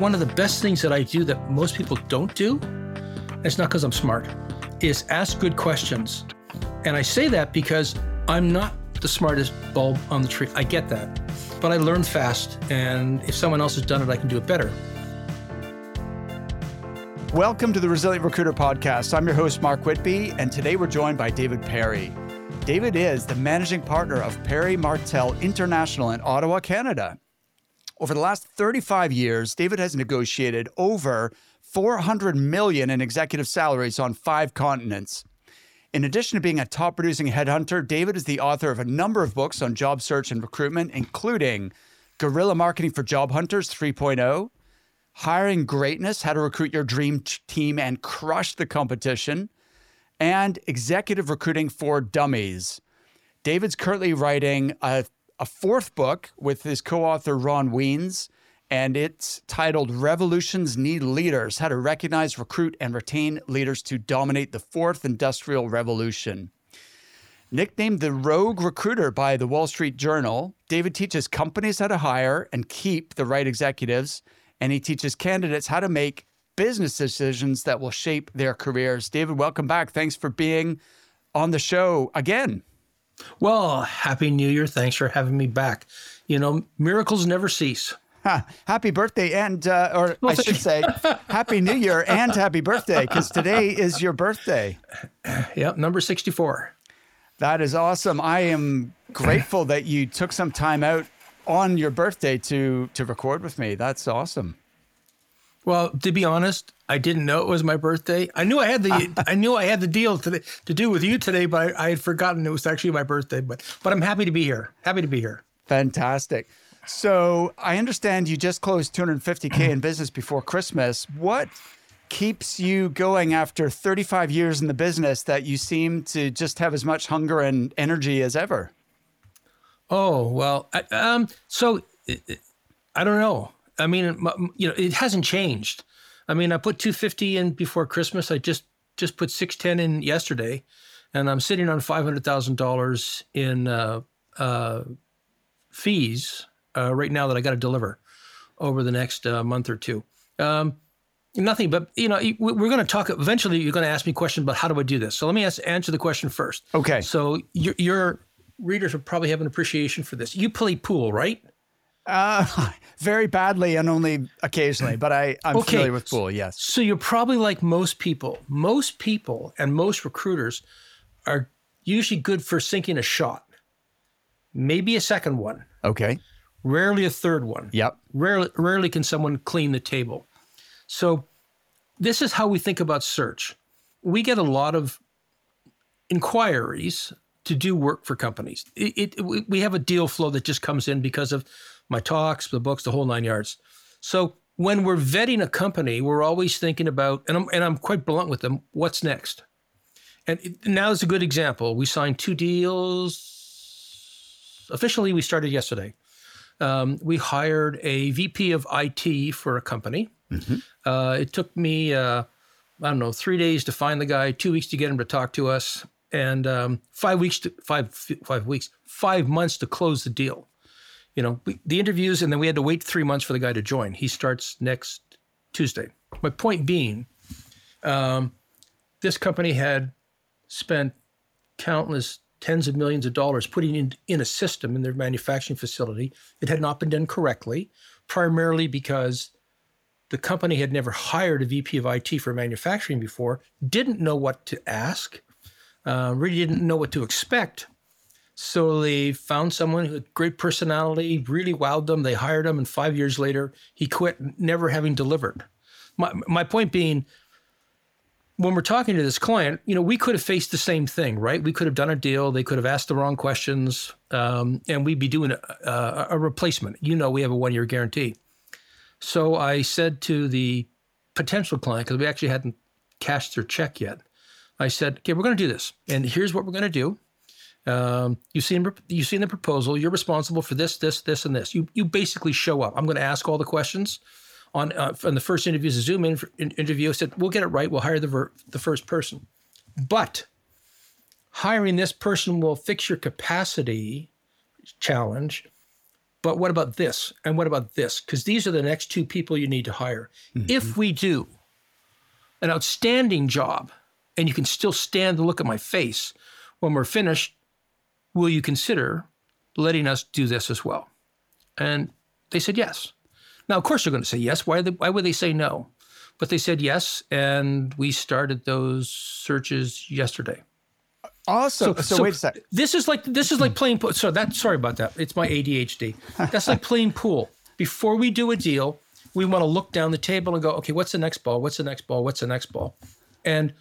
one of the best things that I do that most people don't do, it's not because I'm smart, is ask good questions. And I say that because I'm not the smartest bulb on the tree. I get that. But I learn fast, and if someone else has done it, I can do it better. Welcome to the Resilient Recruiter Podcast. I'm your host, Mark Whitby, and today we're joined by David Perry. David is the managing partner of Perry Martel International in Ottawa, Canada. Over the last 35 years, David has negotiated over 400 million in executive salaries on five continents. In addition to being a top producing headhunter, David is the author of a number of books on job search and recruitment, including Guerrilla Marketing for Job Hunters 3.0, Hiring Greatness How to Recruit Your Dream Team and Crush the Competition, and Executive Recruiting for Dummies. David's currently writing a a fourth book with his co author, Ron Wiens, and it's titled Revolutions Need Leaders How to Recognize, Recruit, and Retain Leaders to Dominate the Fourth Industrial Revolution. Nicknamed the Rogue Recruiter by the Wall Street Journal, David teaches companies how to hire and keep the right executives, and he teaches candidates how to make business decisions that will shape their careers. David, welcome back. Thanks for being on the show again. Well, Happy New Year. Thanks for having me back. You know, miracles never cease. Ha, happy birthday, and uh, or well, I should say, Happy New Year and Happy Birthday, because today is your birthday. Yep, number sixty-four. That is awesome. I am grateful that you took some time out on your birthday to to record with me. That's awesome. Well, to be honest, I didn't know it was my birthday. I knew I had the I knew I had the deal to to do with you today, but I, I, had forgotten it was actually my birthday. But but I'm happy to be here. Happy to be here. Fantastic. So I understand you just closed 250k in business before Christmas. What keeps you going after 35 years in the business that you seem to just have as much hunger and energy as ever? Oh well, I, um, so I don't know. I mean, you know, it hasn't changed. I mean, I put 250 in before Christmas. I just just put 610 in yesterday, and I'm sitting on $500,000 in uh, uh, fees uh, right now that I got to deliver over the next uh, month or two. Um, nothing, but you know, we're going to talk. Eventually, you're going to ask me a question about how do I do this. So let me ask, answer the question first. Okay. So your, your readers will probably have an appreciation for this. You play pool, right? Uh, very badly and only occasionally, but I, I'm okay. familiar with pool, yes. So you're probably like most people. Most people and most recruiters are usually good for sinking a shot, maybe a second one. Okay. Rarely a third one. Yep. Rarely, rarely can someone clean the table. So this is how we think about search. We get a lot of inquiries to do work for companies. It, it, we have a deal flow that just comes in because of my talks, the books, the whole nine yards. So when we're vetting a company, we're always thinking about, and I'm, and I'm quite blunt with them, what's next? And it, now is a good example. We signed two deals. Officially, we started yesterday. Um, we hired a VP of IT for a company. Mm-hmm. Uh, it took me, uh, I don't know, three days to find the guy, two weeks to get him to talk to us, and um, five weeks to five five weeks, five months to close the deal you know, the interviews, and then we had to wait three months for the guy to join. He starts next Tuesday. My point being, um, this company had spent countless tens of millions of dollars putting in, in a system in their manufacturing facility. It had not been done correctly, primarily because the company had never hired a VP of IT for manufacturing before, didn't know what to ask, uh, really didn't know what to expect. So they found someone had great personality, really wowed them. They hired him, and five years later, he quit, never having delivered. My, my point being, when we're talking to this client, you know, we could have faced the same thing, right? We could have done a deal. They could have asked the wrong questions, um, and we'd be doing a, a, a replacement. You know, we have a one year guarantee. So I said to the potential client, because we actually hadn't cashed their check yet, I said, okay, we're going to do this. And here's what we're going to do. Um, you've seen you've seen the proposal. You're responsible for this, this, this, and this. You you basically show up. I'm going to ask all the questions on uh, on the first interview a Zoom in, in, interview. I said we'll get it right. We'll hire the ver- the first person, but hiring this person will fix your capacity challenge but what about this? And what about this? Because these are the next two people you need to hire. Mm-hmm. If we do an outstanding job and you can still stand and look at my face when we're finished, will you consider letting us do this as well? And they said yes. Now, of course, they're going to say yes. Why, they, why would they say no? But they said yes, and we started those searches yesterday. Awesome. So, so, so wait a second. This is like this is like playing pool. So that sorry about that. It's my ADHD. That's like playing pool. Before we do a deal, we want to look down the table and go, okay, what's the next ball? What's the next ball? What's the next ball? And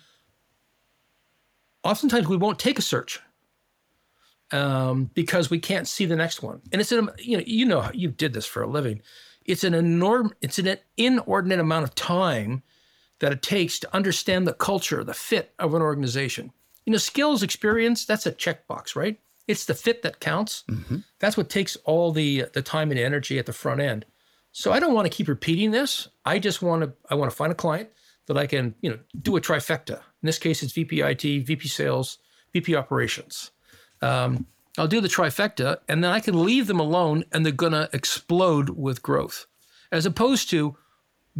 oftentimes we won't take a search um, because we can't see the next one. And it's an you know you know you did this for a living. It's an enormous it's an inordinate amount of time that it takes to understand the culture, the fit of an organization. You know, skills, experience, that's a checkbox, right? It's the fit that counts. Mm-hmm. That's what takes all the the time and energy at the front end. So I don't want to keep repeating this. I just want to I want to find a client that I can, you know, do a trifecta. In this case, it's VP IT, VP sales, VP operations. Um, I'll do the trifecta, and then I can leave them alone, and they're going to explode with growth, as opposed to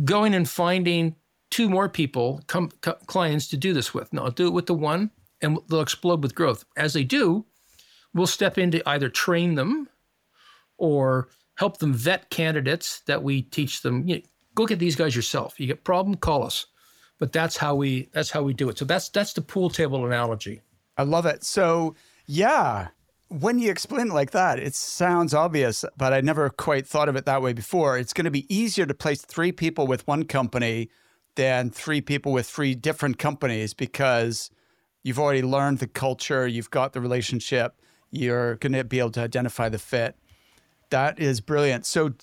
going and finding two more people, com- co- clients to do this with. No, I'll do it with the one, and they'll explode with growth. As they do, we'll step in to either train them or help them vet candidates that we teach them. You know, go get these guys yourself. You get problem, call us. But that's how we that's how we do it. So that's that's the pool table analogy. I love it. So yeah, when you explain it like that, it sounds obvious, but I never quite thought of it that way before. It's going to be easier to place three people with one company than three people with three different companies because you've already learned the culture, you've got the relationship, you're going to be able to identify the fit. That is brilliant. So,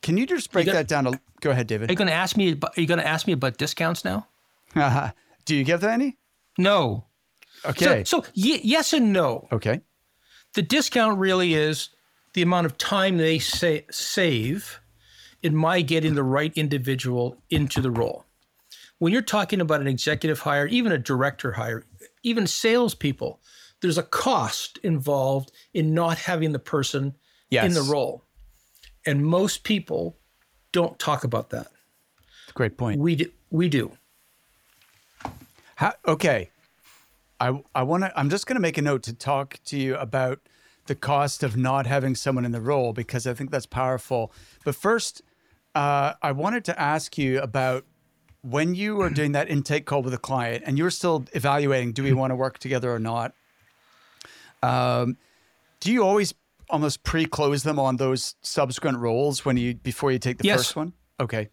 can you just break you that down? A, go ahead, David. Are you going to ask me? Are you going to ask me about discounts now? Do you give any? No. Okay. So, so y- yes and no. Okay. The discount really is the amount of time they say, save in my getting the right individual into the role. When you're talking about an executive hire, even a director hire, even salespeople, there's a cost involved in not having the person yes. in the role. And most people don't talk about that. Great point. We do. We do. How, okay. I, I want to, I'm just going to make a note to talk to you about the cost of not having someone in the role because I think that's powerful. But first, uh, I wanted to ask you about when you were doing that intake call with a client and you were still evaluating, do we want to work together or not? Um, do you always almost pre-close them on those subsequent roles when you before you take the yes. first one? Okay.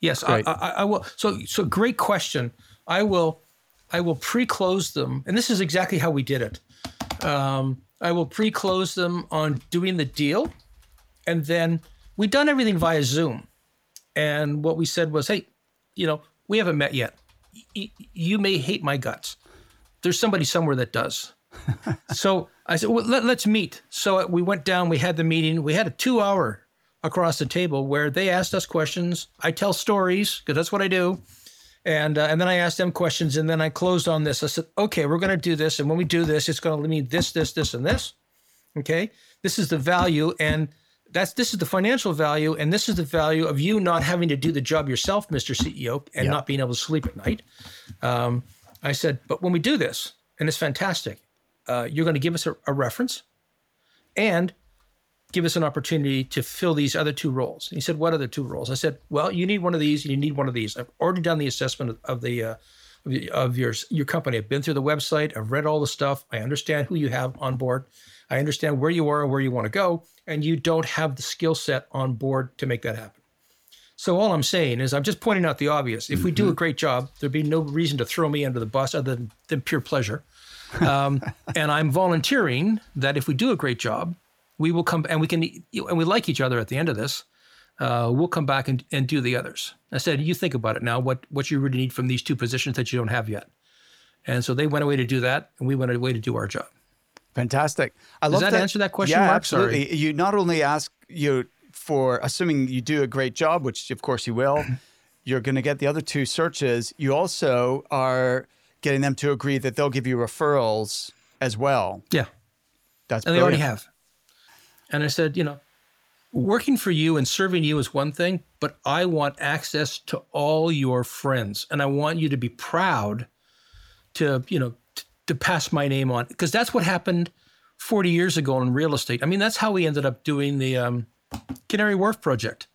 Yes, I, I, I will. So, so great question. I will I will pre-close them, and this is exactly how we did it. Um, I will pre-close them on doing the deal, and then we've done everything via Zoom. And what we said was, hey, you know, we haven't met yet. Y- you may hate my guts. There's somebody somewhere that does. so I said, well, let, us meet. So we went down. We had the meeting. We had a two-hour across the table where they asked us questions. I tell stories because that's what I do. And uh, and then I asked them questions, and then I closed on this. I said, okay, we're going to do this, and when we do this, it's going to mean this, this, this, and this. Okay, this is the value, and that's this is the financial value, and this is the value of you not having to do the job yourself, Mr. CEO, and not being able to sleep at night. Um, I said, but when we do this, and it's fantastic, uh, you're going to give us a, a reference, and give us an opportunity to fill these other two roles. And he said, What other two roles? I said, Well, you need one of these and you need one of these. I've already done the assessment of, the uh, of your your company. I've been through the website. I've read all the stuff. I understand who you have on board. I understand where you are and where you want to go, and you don't have the skill set on board to make that happen. So all I'm saying is I'm just pointing out the obvious. If we do a mm-hmm. great job, there'd be no reason to throw me under the bus other than, than pure pleasure. Um, and I'm volunteering that if we do a great job, we will come and we can and we like each other at the end of this. Uh, we'll come back and, and do the others. I said, you think about it now. What what you really need from these two positions that you don't have yet. And so they went away to do that, and we went away to do our job. Fantastic. I Does love that, that answer that question, yeah, Mark? Absolutely. Sorry. You not only ask you for assuming you do a great job, which of course you will, you're going to get the other two searches. You also are getting them to agree that they'll give you referrals as well. Yeah. That's and brilliant. they already have. And I said, you know, working for you and serving you is one thing, but I want access to all your friends, and I want you to be proud to you know t- to pass my name on because that's what happened 40 years ago in real estate. I mean, that's how we ended up doing the um, Canary Wharf project.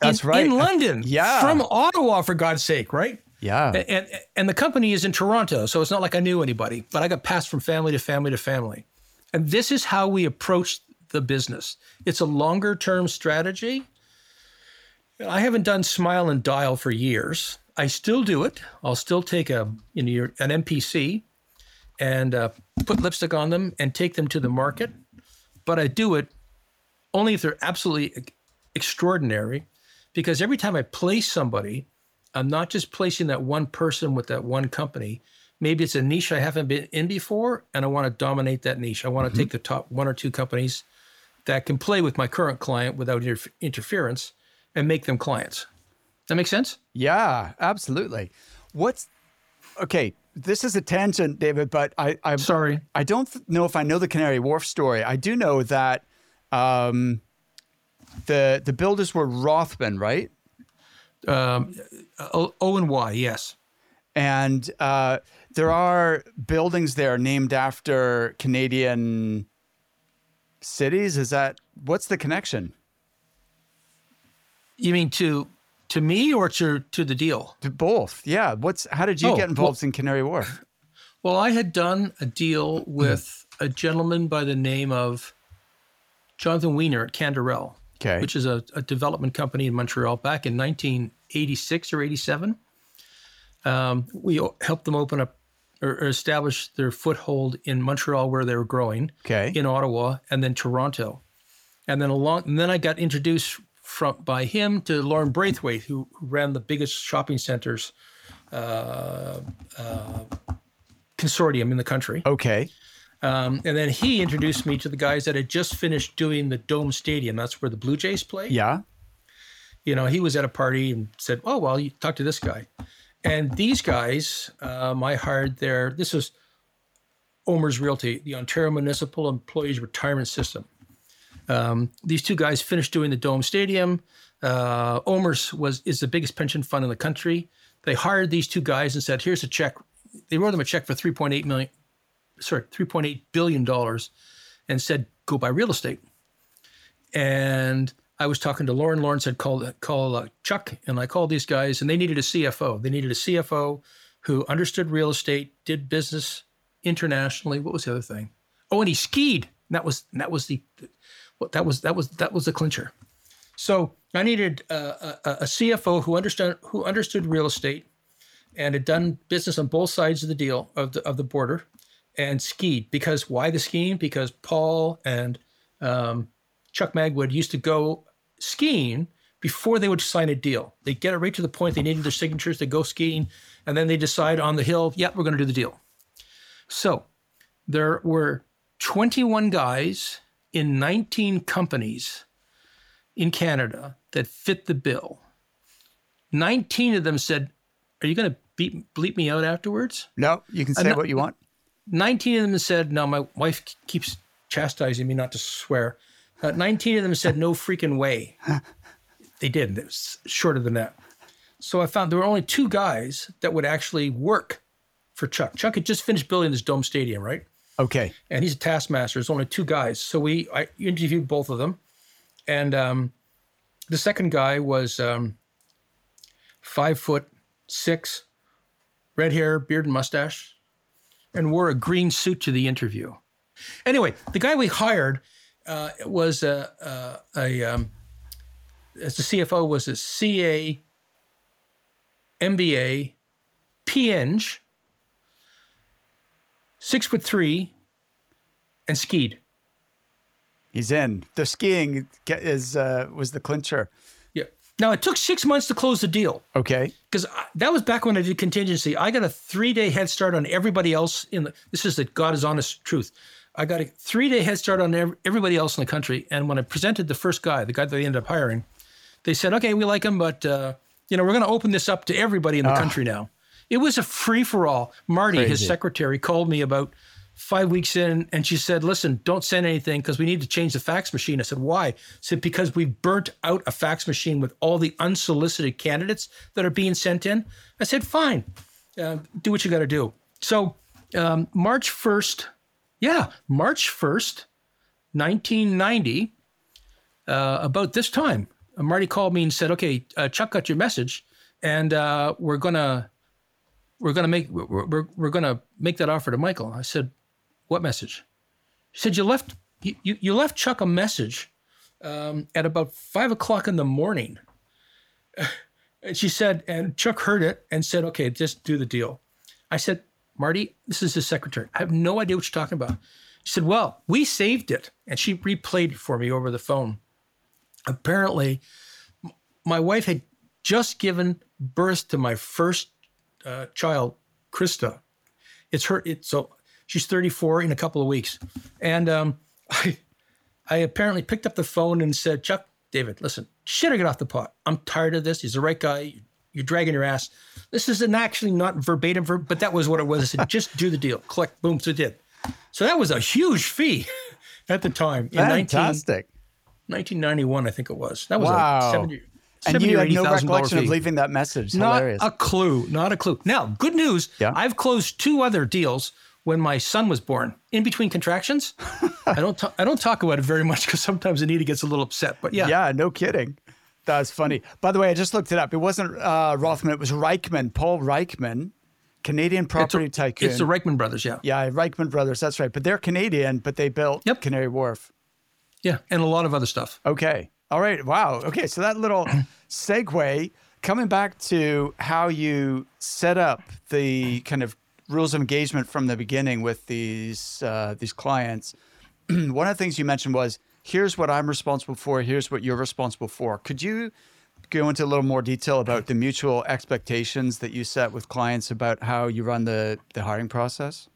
That's in, right. in London. Yeah. from Ottawa for God's sake, right? Yeah. And, and and the company is in Toronto, so it's not like I knew anybody, but I got passed from family to family to family. And this is how we approach the business. It's a longer term strategy. I haven't done Smile and Dial for years. I still do it. I'll still take a you know your- an MPC and uh, put lipstick on them and take them to the market. But I do it only if they're absolutely extraordinary, because every time I place somebody, I'm not just placing that one person with that one company. Maybe it's a niche I haven't been in before, and I want to dominate that niche. I want to take the top one or two companies that can play with my current client without inter- interference and make them clients. That makes sense? Yeah, absolutely. What's okay? This is a tangent, David, but I I, Sorry. I don't know if I know the Canary Wharf story. I do know that um, the the builders were Rothman, right? Um, o, o and Y, yes. And uh, there are buildings there named after Canadian cities. Is that what's the connection You mean to to me or to to the deal? to both? Yeah. What's how did you Oh, get involved in Canary Wharf? Well, I had done a deal with a gentleman by the name of Jonathan Wener at Canderel, Okay. which is a, a development company in Montreal back in 1986 or 87. Um, we helped them open up or, or establish their foothold in Montreal where they were growing, Okay. in Ottawa, and then Toronto. And then along, and then I got introduced from by him to Lauren Braithwaite, who, who ran the biggest shopping centers uh, uh, consortium in the country. Okay. Um, and then he introduced me to the guys that had just finished doing the Dome Stadium. That's where the Blue Jays play. Yeah. You know, he was at a party and said, "Oh, well, you talk to this guy." And these guys, um, I hired their. This is OMERS Realty, the Ontario Municipal Employees Retirement System. Um, these two guys finished doing the Dome Stadium. Uh, OMERS was is the biggest pension fund in the country. They hired these two guys and said, "Here's a check." They wrote them a check for 3.8 million, sorry, 3.8 billion dollars, and said, "Go buy real estate." And I was talking to Lauren. Lauren said, "Call call uh, Chuck," and I called these guys, and they needed a CFO. They needed a CFO who understood real estate, did business internationally. What was the other thing? Oh, and he skied. And that was that was the that was that was that was the clincher. So I needed uh, a, a CFO who understood who understood real estate and had done business on both sides of the deal of the of the border and skied. Because why the skiing? Because Paul and um, Chuck Magwood used to go skiing before they would sign a deal. They get it right to the point they needed their signatures. They go skiing, and then they decide on the hill, "Yep, we're going to do the deal." So there were 21 guys in 19 companies in Canada that fit the bill. 19 of them said, Are you going to beep, bleep me out afterwards? No, you can say no- what you want. 19 of them said, No, my wife keeps chastising me not to swear. Uh, 19 of them said, No freaking way. they did. It was shorter than that. So I found there were only two guys that would actually work for Chuck. Chuck had just finished building this dome stadium, right? Okay. and he's a taskmaster. There's only two guys, so we I interviewed both of them, and um, the second guy was um, five foot six, red hair, beard, and mustache, and wore a green suit to the interview. Anyway, the guy we hired uh, it was a, a, a um, as the CFO was a CA, MBA, PNG, six foot three, and skied. He's in. The skiing is uh, was the clincher. Yeah. Now it took six months to close the deal Okay. because that was back when I did contingency. I got a three day head start on everybody else in the. This is the God is honest truth. I got a three day head start on everybody else in the country. And when I presented the first guy, the guy that they ended up hiring, they said, "Okay, we like him, but uh, you know we're going to open this up to everybody in the country now." It was a free for all. Marty, his secretary, called me about five weeks in, and she said, "Listen, don't send anything because we need to change the fax machine." I said, "Why?" She said, "Because we burnt out a fax machine with all the unsolicited candidates that are being sent in." I said, "Fine, uh, do what you got to do." So um, March first, yeah, March first, nineteen ninety, uh, about this time, Marty called me and said, "Okay, uh, Chuck got your message, and uh, we're gonna." We're gonna make we're, we're, we're gonna make that offer to Michael. I said, what message? She said, You left you, you left Chuck a message um, at about five o'clock in the morning. And she said, and Chuck heard it and said, Okay, just do the deal. I said, Marty, this is his secretary. I have no idea what you're talking about. She said, Well, we saved it. And she replayed it for me over the phone. Apparently, my wife had just given birth to my first uh, child, Krista. It's her. It's so She's 34 in a couple of weeks. And um, I, I apparently picked up the phone and said, Chuck, David, listen, shit or get off the pot. I'm tired of this. He's the right guy. You're dragging your ass. This is an actually not verbatim, but that was what it was. I said, just do the deal. Click, boom. So it did. So that was a huge fee at the time. In Fantastic. 19, 1991, I think it was. That was wow. a 70, and you had no recollection of leaving that message. Not Hilarious. a clue. Not a clue. Now, good news. Yeah. I've closed two other deals when my son was born, in between contractions. I don't I don't talk about it very much because sometimes Anita gets a little upset. But yeah, yeah, no kidding. That's funny. By the way, I just looked it up. It wasn't uh, Rothman. It was Reichmann, Paul Reichmann, Canadian property it's a, tycoon. It's the Reichmann brothers, yeah. Yeah, Reichmann brothers. That's right. But they're Canadian, but they built yep. Canary Wharf. Yeah, and a lot of other stuff. Okay. All right. Wow. Okay. So that little segue coming back to how you set up the kind of rules of engagement from the beginning with these uh, these clients. One of the things you mentioned was here's what I'm responsible for, here's what you're responsible for. Could you go into a little more detail about the mutual expectations that you set with clients about how you run the the hiring process?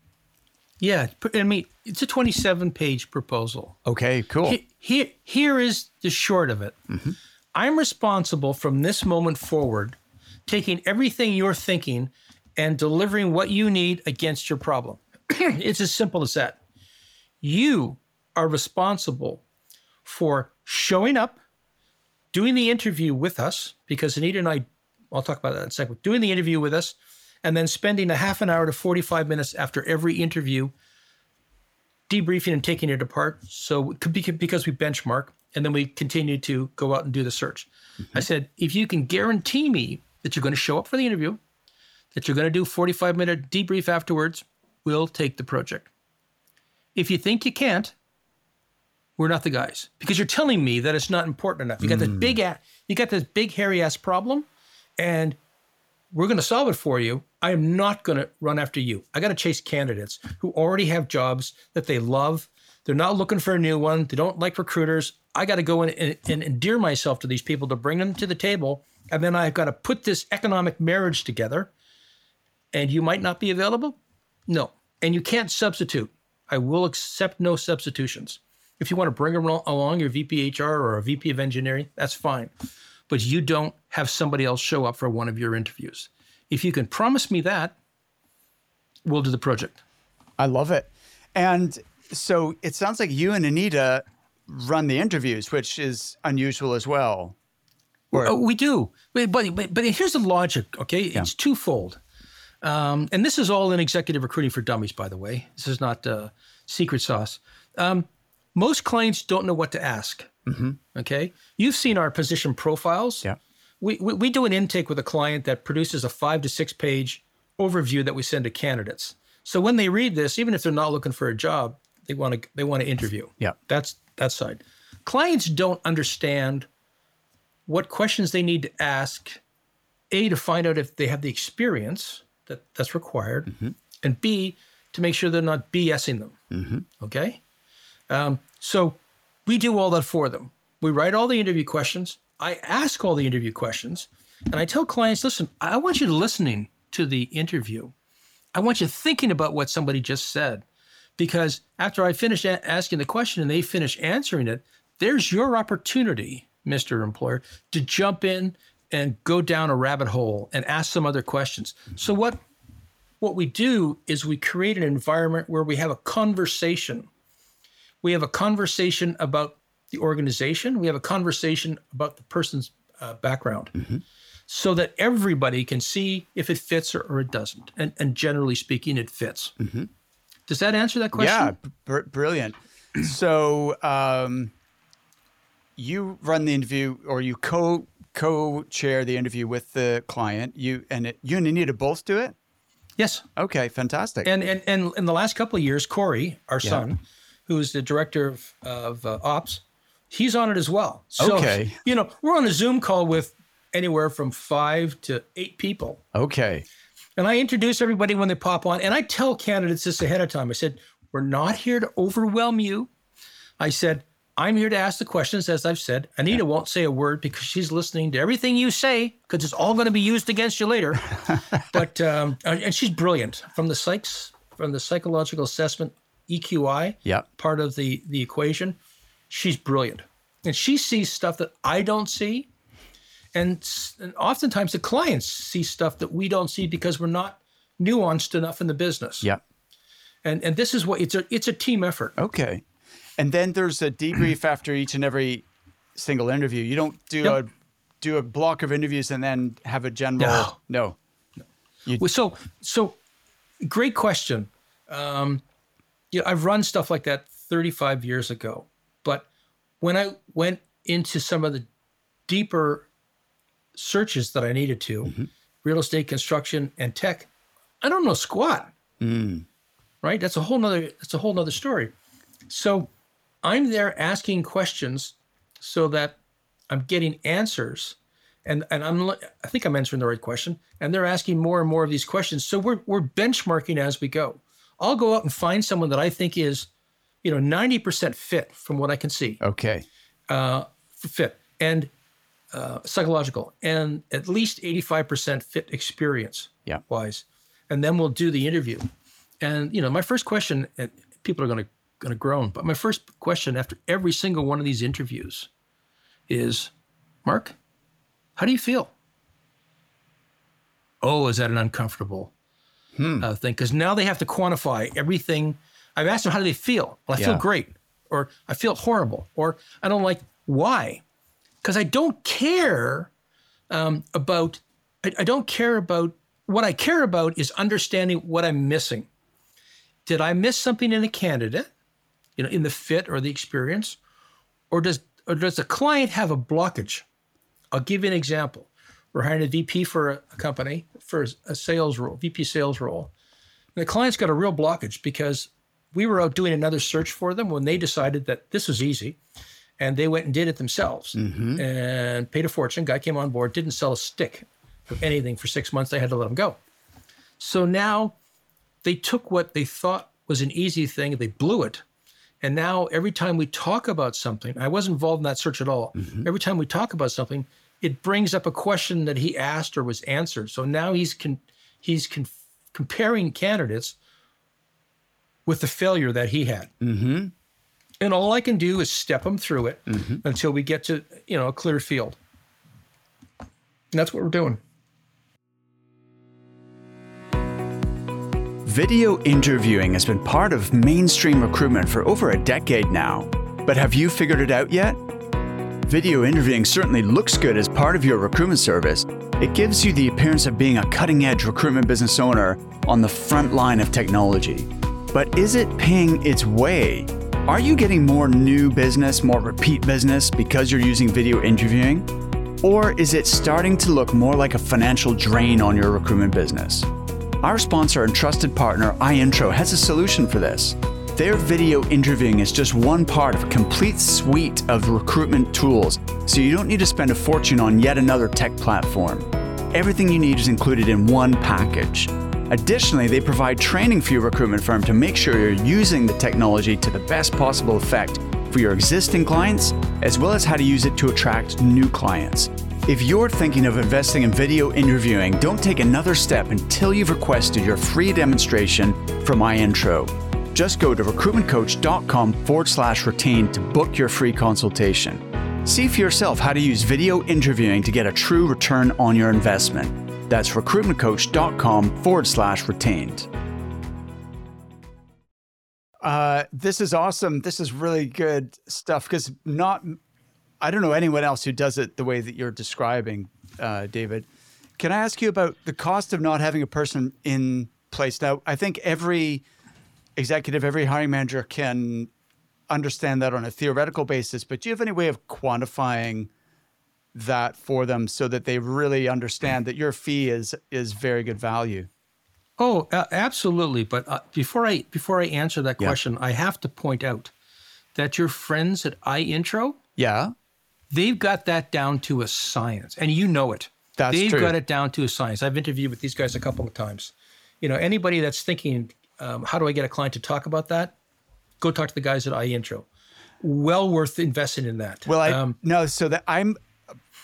Yeah, I mean it's a 27 page proposal. Okay, cool. Here, here is the short of it. Mm-hmm. I'm responsible from this moment forward, taking everything you're thinking and delivering what you need against your problem. it's as simple as that. You are responsible for showing up, doing the interview with us, because Anita and I, I'll talk about that in a second, doing the interview with us, and then spending a half an hour to 45 minutes after every interview debriefing and taking it apart. So it could be because we benchmark and then we continue to go out and do the search. Mm-hmm. I said, if you can guarantee me that you're going to show up for the interview, that you're going to do 45 minute debrief afterwards, we'll take the project. If you think you can't, we're not the guys because you're telling me that it's not important enough. You got mm. this big, you got this big hairy ass problem, and we're going to solve it for you. I am not going to run after you. I got to chase candidates who already have jobs that they love. They're not looking for a new one. They don't like recruiters. I got to go in and, and endear myself to these people to bring them to the table. And then I've got to put this economic marriage together and you might not be available? No. And you can't substitute. I will accept no substitutions. If you want to bring along your VP HR or a VP of engineering, that's fine. But you don't have somebody else show up for one of your interviews. If you can promise me that, we'll do the project. I love it. And so it sounds like you and Anita run the interviews, which is unusual as well. Or- oh, we do. But, but, but here's the logic, okay? Yeah. It's twofold. Um, and this is all in executive recruiting for dummies, by the way. This is not uh, secret sauce. Um, most clients don't know what to ask. Mm-hmm. Okay. You've seen our position profiles. Yeah. We, we, we do an intake with a client that produces a five to six page overview that we send to candidates. So when they read this, even if they're not looking for a job, they want to they want to interview. Yeah. That's that side. Clients don't understand what questions they need to ask, A, to find out if they have the experience that that's required, mm-hmm. and B to make sure they're not BSing them. Mm-hmm. Okay, um, so we do all that for them. We write all the interview questions. I ask all the interview questions, and I tell clients, listen, I want you listening to the interview. I want you thinking about what somebody just said, because after I finish a- asking the question and they finish answering it, there's your opportunity, Mr. Employer, to jump in and go down a rabbit hole and ask some other questions. So what what we do is we create an environment where we have a conversation. We have a conversation about the organization. We have a conversation about the person's uh, background. Mm-hmm. So that everybody can see if it fits or, or it doesn't. And, and, generally speaking, it fits. Mm-hmm. Does that answer that question? Yeah, br- brilliant. So um, you run the interview or you co co-chair the interview with the client. You and it, you and Anita both do it. Yes. Okay. Fantastic. And and and in the last couple of years, Corey, our yeah. son, who is the director of, of uh, ops, he's on it as well. So, okay. You know, we're on a Zoom call with anywhere from five to eight people. Okay. And I introduce everybody when they pop on, and I tell candidates this ahead of time. I said, "We're not here to overwhelm you." I said, I'm here to ask the questions, as I've said. Anita yeah. won't say a word because she's listening to everything you say because it's all going to be used against you later. but um, and she's brilliant from the psychs from the psychological assessment EQI yeah. part of the the equation. She's brilliant, and she sees stuff that I don't see, and, and oftentimes the clients see stuff that we don't see because we're not nuanced enough in the business. Yeah. And and this is what it's a it's a team effort. Okay. And then there's a debrief after each and every single interview. You don't do a do a block of interviews and then have a general. No. no. You, so so, great question. Um, yeah, I've run stuff like that 35 years ago, but when I went into some of the deeper searches that I needed to, mm-hmm. real estate, construction, and tech, I don't know squat. Mm. Right? That's a whole nother. That's a whole nother story. So I'm there asking questions so that I'm getting answers. And, and I'm I think I'm answering the right question. And they're asking more and more of these questions. So we're we're benchmarking as we go. I'll go out and find someone that I think is, you know, 90% fit from what I can see. Okay. Uh, fit and uh, psychological and at least 85% fit experience yeah. wise. And then we'll do the interview. And, you know, my first question, and people are going to going to groan. But my first question after every single one of these interviews is, Mark, how do you feel? Oh, is that an uncomfortable hmm. uh, thing? Because now they have to quantify everything. I've asked them, how do they feel? Well, I yeah. feel great, or I feel horrible, or I don't like. Why? Because I don't care um, about. I, I don't care about. What I care about is understanding what I'm missing. Did I miss something in a candidate? you know, in the fit or the experience? Or does or does the client have a blockage? I'll give you an example. We're hiring a VP for a, company for a sales role, VP sales role. And the client's got a real blockage because we were out doing another search for them when they decided that this was easy and they went and did it themselves mm-hmm. and paid a fortune. Guy came on board, didn't sell a stick of anything for six months. They had to let him go. So now they took what they thought was an easy thing, they blew it and now every time we talk about something, I wasn't involved in that search at all. Mm-hmm. Every time we talk about something, it brings up a question that he asked or was answered. So now he's con- he's con- comparing candidates with the failure that he had. Mm-hmm. And all I can do is step him through it mm-hmm. until we get to you know a clear field. And that's what we're doing. Video interviewing has been part of mainstream recruitment for over a decade now. But have you figured it out yet? Video interviewing certainly looks good as part of your recruitment service. It gives you the appearance of being a cutting edge recruitment business owner on the front line of technology. But is it paying its way? Are you getting more new business, more repeat business because you're using video interviewing? Or is it starting to look more like a financial drain on your recruitment business? Our sponsor and trusted partner, iIntro, has a solution for this. Their video interviewing is just one part of a complete suite of recruitment tools, so you don't need to spend a fortune on yet another tech platform. Everything you need is included in one package. Additionally, they provide training for your recruitment firm to make sure you're using the technology to the best possible effect for your existing clients, as well as how to use it to attract new clients. If you're thinking of investing in video interviewing, don't take another step until you've requested your free demonstration from iIntro. Just go to recruitmentcoach.com forward slash retain to book your free consultation. See for yourself how to use video interviewing to get a true return on your investment. That's recruitmentcoach.com forward slash retained. Uh, this is awesome. This is really good stuff because not, I don't know anyone else who does it the way that you're describing, uh, David. Can I ask you about the cost of not having a person in place? Now, I think every executive, every hiring manager can understand that on a theoretical basis, but do you have any way of quantifying that for them so that they really understand that your fee is is very good value? Oh, uh, absolutely. But uh, before I before I answer that question, yeah. I have to point out that your friends at iIntro, yeah, they've got that down to a science, and you know it. That's they've true. got it down to a science. I've interviewed with these guys a couple of times. You know, anybody that's thinking, um, how do I get a client to talk about that? Go talk to the guys at iIntro. Well worth investing in that. Well, I um, no, so that I'm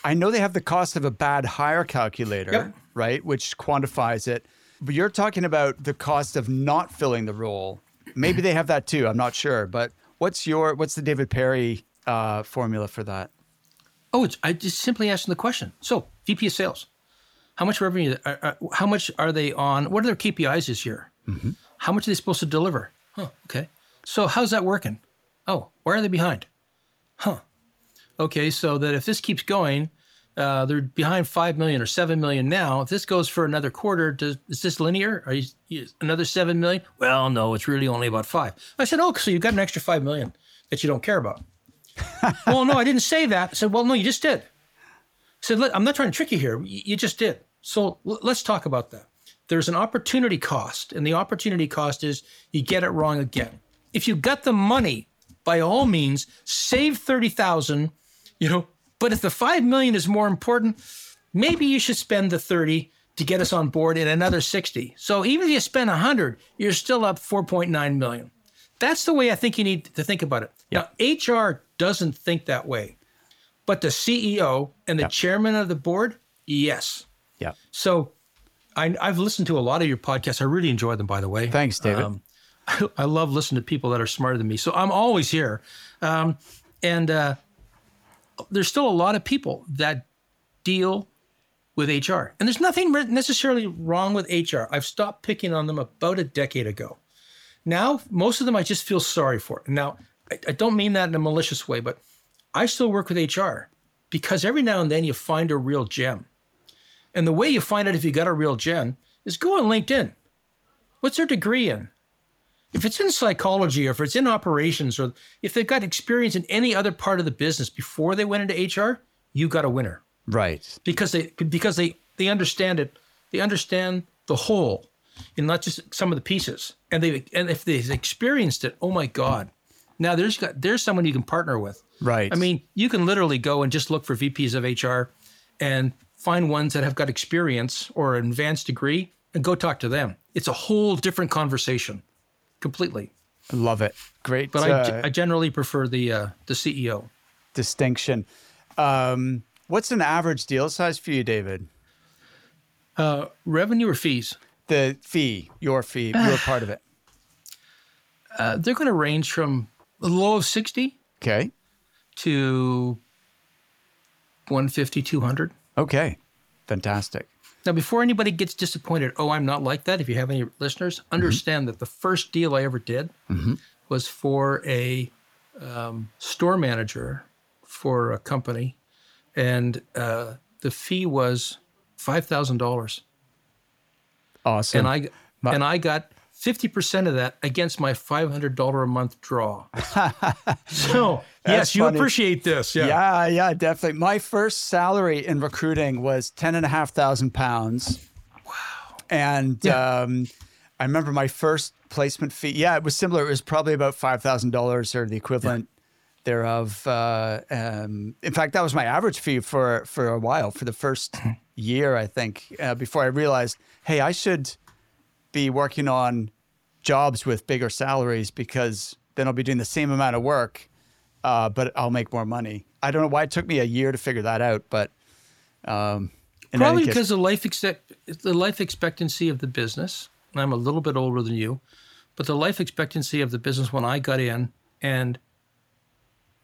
I know they have the cost of a bad hire calculator, yep. right, which quantifies it. But you're talking about the cost of not filling the role. Maybe they have that too. I'm not sure. But what's your what's the David Perry uh, formula for that? Oh, it's I just simply asking the question. So VP of Sales, how much revenue? Uh, uh, how much are they on? What are their KPIs this year? Mm-hmm. How much are they supposed to deliver? Huh. Okay. So how's that working? Oh, why are they behind? Huh. Okay. So that if this keeps going, uh, they're behind five million or seven million now. If this goes for another quarter, does, is this linear? Are you, you, another seven million? Well, no, it's really only about five. I said, oh, so you've got an extra five million that you don't care about. well, no, I didn't say that. I said, well, no, you just did. I said, I'm not trying to trick you here. You just did. So let's talk about that. There's an opportunity cost, and the opportunity cost is you get it wrong again. If you got the money, by all means, save thirty thousand. You know, but if the 5 million is more important, maybe you should spend the 30 to get us on board and another 60. So even if you spend 100, you're still up 4.9 million. That's the way I think you need to think about it. Yeah. Now, HR doesn't think that way. But the CEO and the yeah. chairman of the board, yes. Yeah. So I, have listened to a lot of your podcasts. I really enjoy them, by the way. Thanks, David. Um, I, I, love listening to people that are smarter than me. So I'm always here. Um, and uh, there's still a lot of people that deal with HR. And there's nothing necessarily wrong with HR. I've stopped picking on them about a decade ago. Now, most of them I just feel sorry for. Now, I, I don't mean that in a malicious way, but I still work with HR because every now and then you find a real gem. And the way you find out if you got a real gen is go on LinkedIn. What's their degree in? If it's in psychology or if it's in operations or if they've got experience in any other part of the business before they went into HR, you got a winner. Right. Because they because they they understand it. They understand the whole and not just some of the pieces. And they and if they've experienced it, oh my God. Now there's got there's someone you can partner with. Right. I mean, you can literally go and just look for VPs of HR and find ones that have got experience or an advanced degree and go talk to them. It's a whole different conversation completely. Love it. Great. But uh, I, I generally prefer the uh, the CEO distinction. Um, what's an average deal size for you, David? Uh, revenue or fees? The fee, your fee, your part of it. Uh, they're going to range from a low of 60 okay. to 150, 200. Okay. Fantastic. Now, before anybody gets disappointed, oh, I'm not like that. If you have any listeners, mm-hmm. understand mm-hmm. that the first deal I ever did mm-hmm. was for a um, store manager for a company, and uh, the fee was five thousand dollars. Awesome. And I My- and I got 50% of that against my $500 a month draw. so, yes, you appreciate this. Yeah. yeah, yeah, definitely. My first salary in recruiting was 10 and a half thousand pounds. Wow. And yeah. um, I remember my first placement fee. Yeah, it was similar. It was probably about $5,000 or the equivalent yeah. thereof. Uh, um, in fact, that was my average fee for, for a while, for the first mm-hmm. year, I think, uh, before I realized, hey, I should – be working on jobs with bigger salaries because then I'll be doing the same amount of work, uh, but I'll make more money. I don't know why it took me a year to figure that out, but um, probably because the life expect the life expectancy of the business. And I'm a little bit older than you, but the life expectancy of the business when I got in, and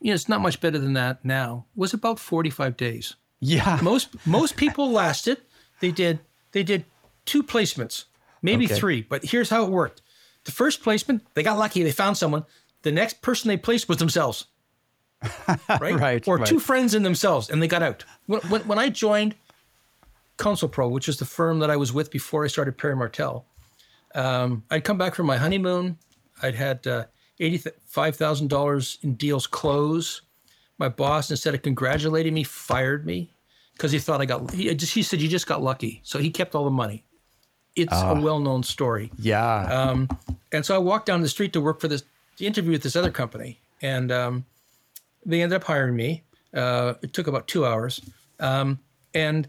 you know, it's not much better than that now, was about 45 days. Yeah. Most most people lasted. They did they did two placements, maybe Okay. three, but here's how it worked. The first placement, they got lucky, they found someone. The next person they placed was themselves. right? Right, Or right. two friends in themselves, and they got out. When, when, when I joined Console Pro, which is the firm that I was with before I started Perry Martel, um, I'd come back from my honeymoon. I'd had uh, $85,000 in deals close. My boss, instead of congratulating me, fired me because he thought I got, he, just, he said, you just got lucky. So he kept all the money. It's a well known story. Yeah. Um, and so I walked down the street to work for this, to interview with this other company. And um, they ended up hiring me. Uh, it took about two hours. Um, and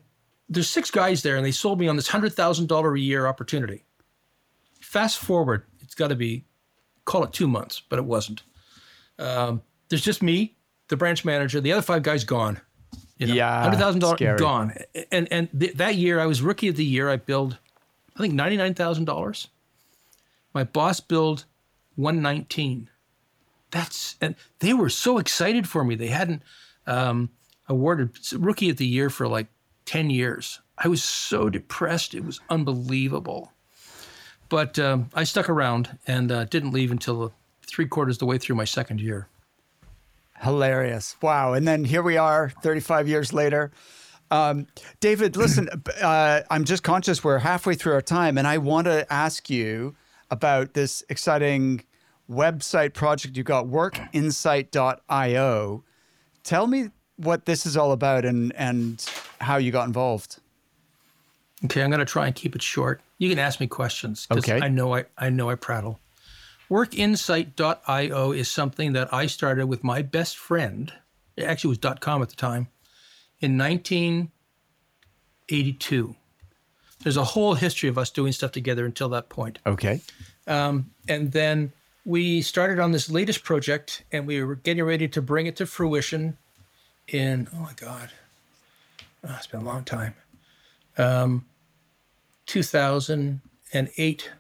there's six guys there, and they sold me on this $100,000 a year opportunity. Fast forward, it's got to be, call it two months, but it wasn't. Um, there's just me, the branch manager, the other five guys gone. You know, Yeah, hundred thousand dollars gone. And and th- that year, I was rookie of the year. I billed, I think ninety nine thousand dollars. My boss billed one nineteen. That's and they were so excited for me. They hadn't um, awarded rookie of the year for like ten years. I was so depressed. It was unbelievable. But um, I stuck around and uh, didn't leave until three quarters the way through my second year. Hilarious. Wow. And then here we are 35 years later. Um, David, listen, uh, I'm just conscious we're halfway through our time, and I want to ask you about this exciting website project you got, workinsight.io. Tell me what this is all about and, and how you got involved. Okay, I'm going to try and keep it short. You can ask me questions because Okay. I know I, I know I prattle. Workinsight.io is something that I started with my best friend. It actually was .com at the time in 1982. There's a whole history of us doing stuff together until that point. Okay. Um, and then we started on this latest project and we were getting ready to bring it to fruition in, oh my God, oh, it's been a long time. Um, 2008.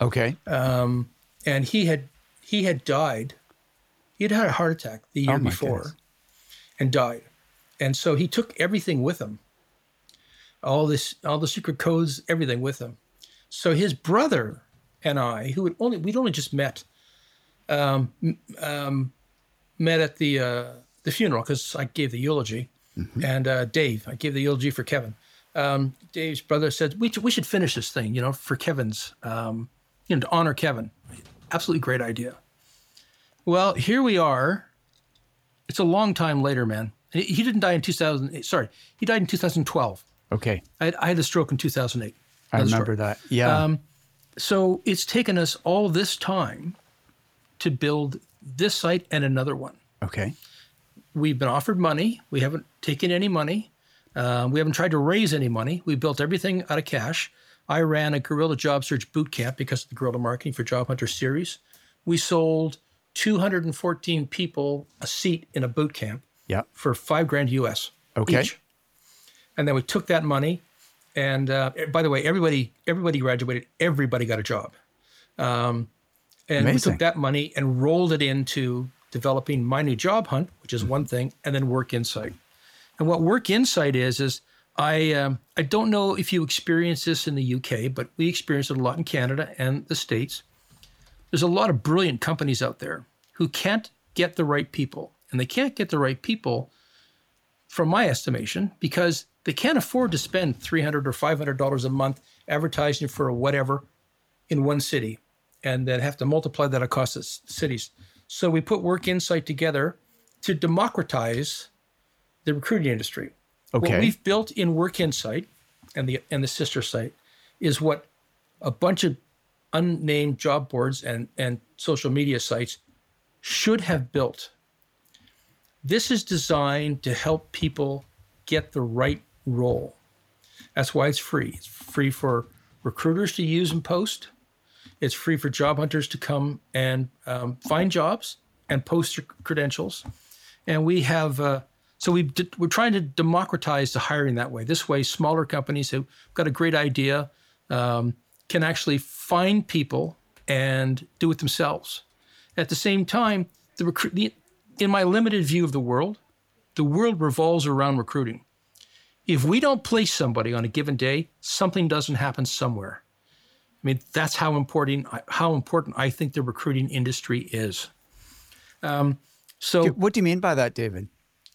Okay. Um, and he had, he had died. He had had a heart attack the year Oh before goodness. and died. And so he took everything with him. All this, all the secret codes, everything with him. So his brother and I, who had only we'd only just met, um, um, met at the uh, the funeral because I gave the eulogy, and uh, Dave, I gave the eulogy for Kevin. Um, Dave's brother said we, we should finish this thing, you know, for Kevin's, um, you know, to honor Kevin. Absolutely great idea. Well, here we are. It's a long time later, man. He didn't die in 2000. Sorry, he died in 2012. Okay. I had, I had a stroke in 2008. I remember story. that. Yeah. Um, so it's taken us all this time to build this site and another one. okay. We've been offered money. We haven't taken any money. Uh, we haven't tried to raise any money. We built everything out of cash. I ran a guerrilla job search boot camp because of the guerrilla marketing for Job Hunter series. We sold 214 people a seat in a boot camp Yeah. for five grand US. Okay. Each. And then we took that money, and uh, by the way, everybody everybody graduated. Everybody got a job, um, and we took that money and rolled it into developing my new job hunt, which is one thing, and then Work Insight. And what Work Insight is is I um, I don't know if you experience this in the UK, but we experience it a lot in Canada and the states. There's a lot of brilliant companies out there who can't get the right people, and they can't get the right people from my estimation, because they can't afford to spend three hundred or five hundred dollars a month advertising for whatever in one city, and then have to multiply that across the cities. So we put Work Insight together to democratize the recruiting industry. Okay. What we've built in Work Insight and the and the sister site is what a bunch of unnamed job boards and, and social media sites should have built. This is designed to help people get the right role. That's why it's free. It's free for recruiters to use and post. It's free for job hunters to come and um, find jobs and post their credentials. And we have, uh, so we d- we're trying to democratize the hiring that way. This way, smaller companies who've got a great idea um, can actually find people and do it themselves. At the same time, the recruit, the, in my limited view of the world, the world revolves around recruiting. If we don't place somebody on a given day, something doesn't happen somewhere. I mean, that's how important how important I think the recruiting industry is. Um, so, what do you mean by that, David?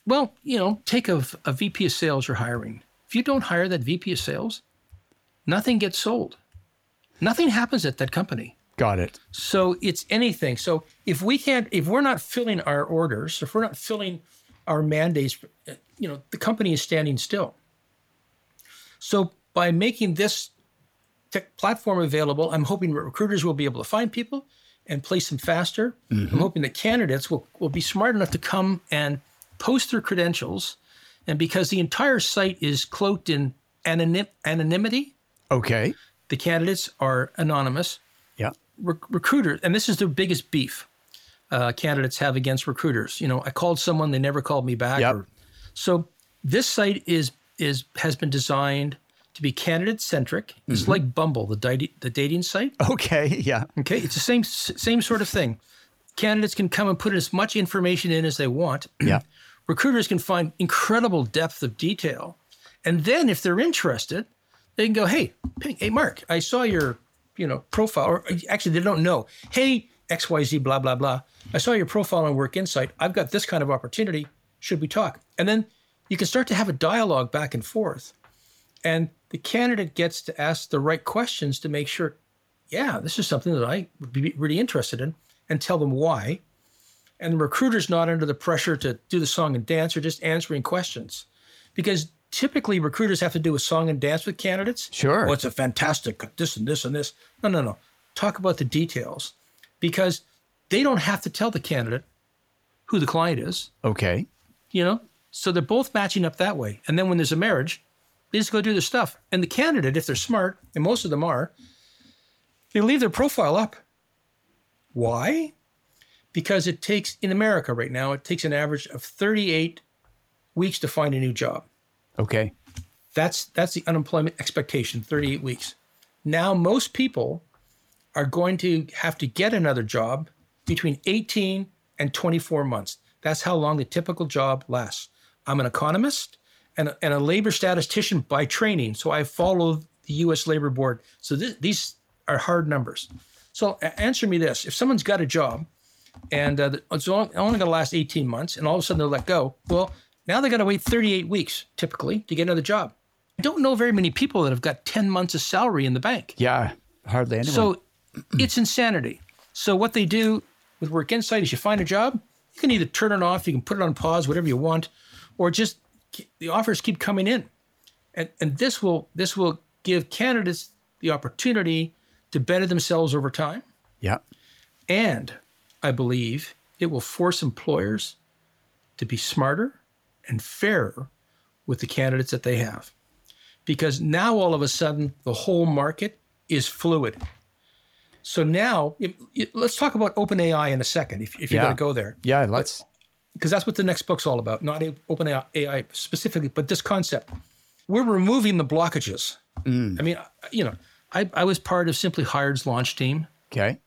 Well, you know, take a, a VP of sales you're hiring. If you don't hire that VP of sales, nothing gets sold. Nothing happens at that company. Got it. So it's anything. So if we can't, if we're not filling our orders, if we're not filling our mandates, you know, the company is standing still. So by making this tech platform available, I'm hoping recruiters will be able to find people and place them faster. Mm-hmm. I'm hoping that candidates will, will be smart enough to come and post their credentials. And because the entire site is cloaked in anonym, anonymity, okay, the candidates are anonymous. Yeah. Re- recruiter, and this is the biggest beef uh, candidates have against recruiters. You know, I called someone, they never called me back. Yep. Or, so this site is is has been designed to be candidate centric. It's mm-hmm. like Bumble, the di- the dating site. Okay, yeah. Okay, it's the same same sort of thing. Candidates can come and put as much information in as they want. Yeah. Recruiters can find incredible depth of detail, and then if they're interested, they can go, "Hey, hey, Mark, I saw your you know profile." Or uh, actually, they don't know. Hey, X Y Z, blah blah blah. I saw your profile on Work Insight. I've got this kind of opportunity. Should we talk? And then you can start to have a dialogue back and forth. And the candidate gets to ask the right questions to make sure, yeah, this is something that I would be really interested in and tell them why. And the recruiter's not under the pressure to do the song and dance or just answering questions. Because typically recruiters have to do a song and dance with candidates. Sure. Oh, it's a fantastic this and this and this. No, no, no. Talk about the details because they don't have to tell the candidate who the client is. Okay. You know, so they're both matching up that way. And then when there's a marriage, they just go do their stuff. And the candidate, if they're smart, and most of them are, they leave their profile up. Why? Because it takes, in America right now, it takes an average of 38 weeks to find a new job. Okay. That's that's the unemployment expectation, 38 weeks. Now most people are going to have to get another job between 18 and 24 months. That's how long the typical job lasts. I'm an economist and, and a labor statistician by training. So I follow the US Labor Board. So this, these are hard numbers. So answer me this if someone's got a job and uh, it's only going to last 18 months and all of a sudden they're let go, well, now they got to wait 38 weeks typically to get another job. I don't know very many people that have got 10 months of salary in the bank. Yeah, hardly anyone. So it's insanity. So what they do with Work Insight is you find a job, you can either turn it off, you can put it on pause, whatever you want, or just the offers keep coming in, and and this will this will give candidates the opportunity to better themselves over time. Yeah, and I believe it will force employers to be smarter and fairer with the candidates that they have, because now all of a sudden the whole market is fluid. So now, if, if, let's talk about OpenAI in a second, if, if you're yeah. going to go there. Yeah, let's because that's what the next book's all about. Not open AI specifically, but this concept. We're removing the blockages. Mm. I mean, you know, I, I was part of Simply Hired's launch team. Okay.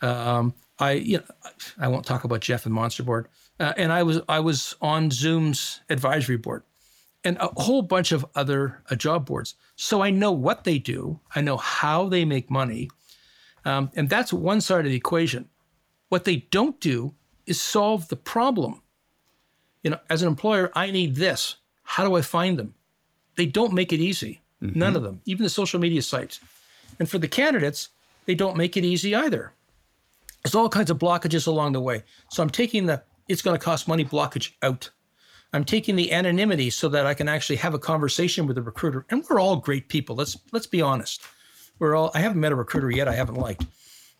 Um, I you know I won't talk about Jeff and Monster Board, uh, and I was I was on Zoom's advisory board, and a whole bunch of other uh, job boards. So I know what they do. I know how they make money, um, and that's one side of the equation. What they don't do is solve the problem. You know, as an employer, I need this. How do I find them? They don't make it easy. Mm-hmm. None of them, even the social media sites. And for the candidates, they don't make it easy either. There's all kinds of blockages along the way. So I'm taking the it's going to cost money blockage out. I'm taking the anonymity so that I can actually have a conversation with the recruiter. And we're all great people. Let's let's be honest. We're all I haven't met a recruiter yet I haven't liked.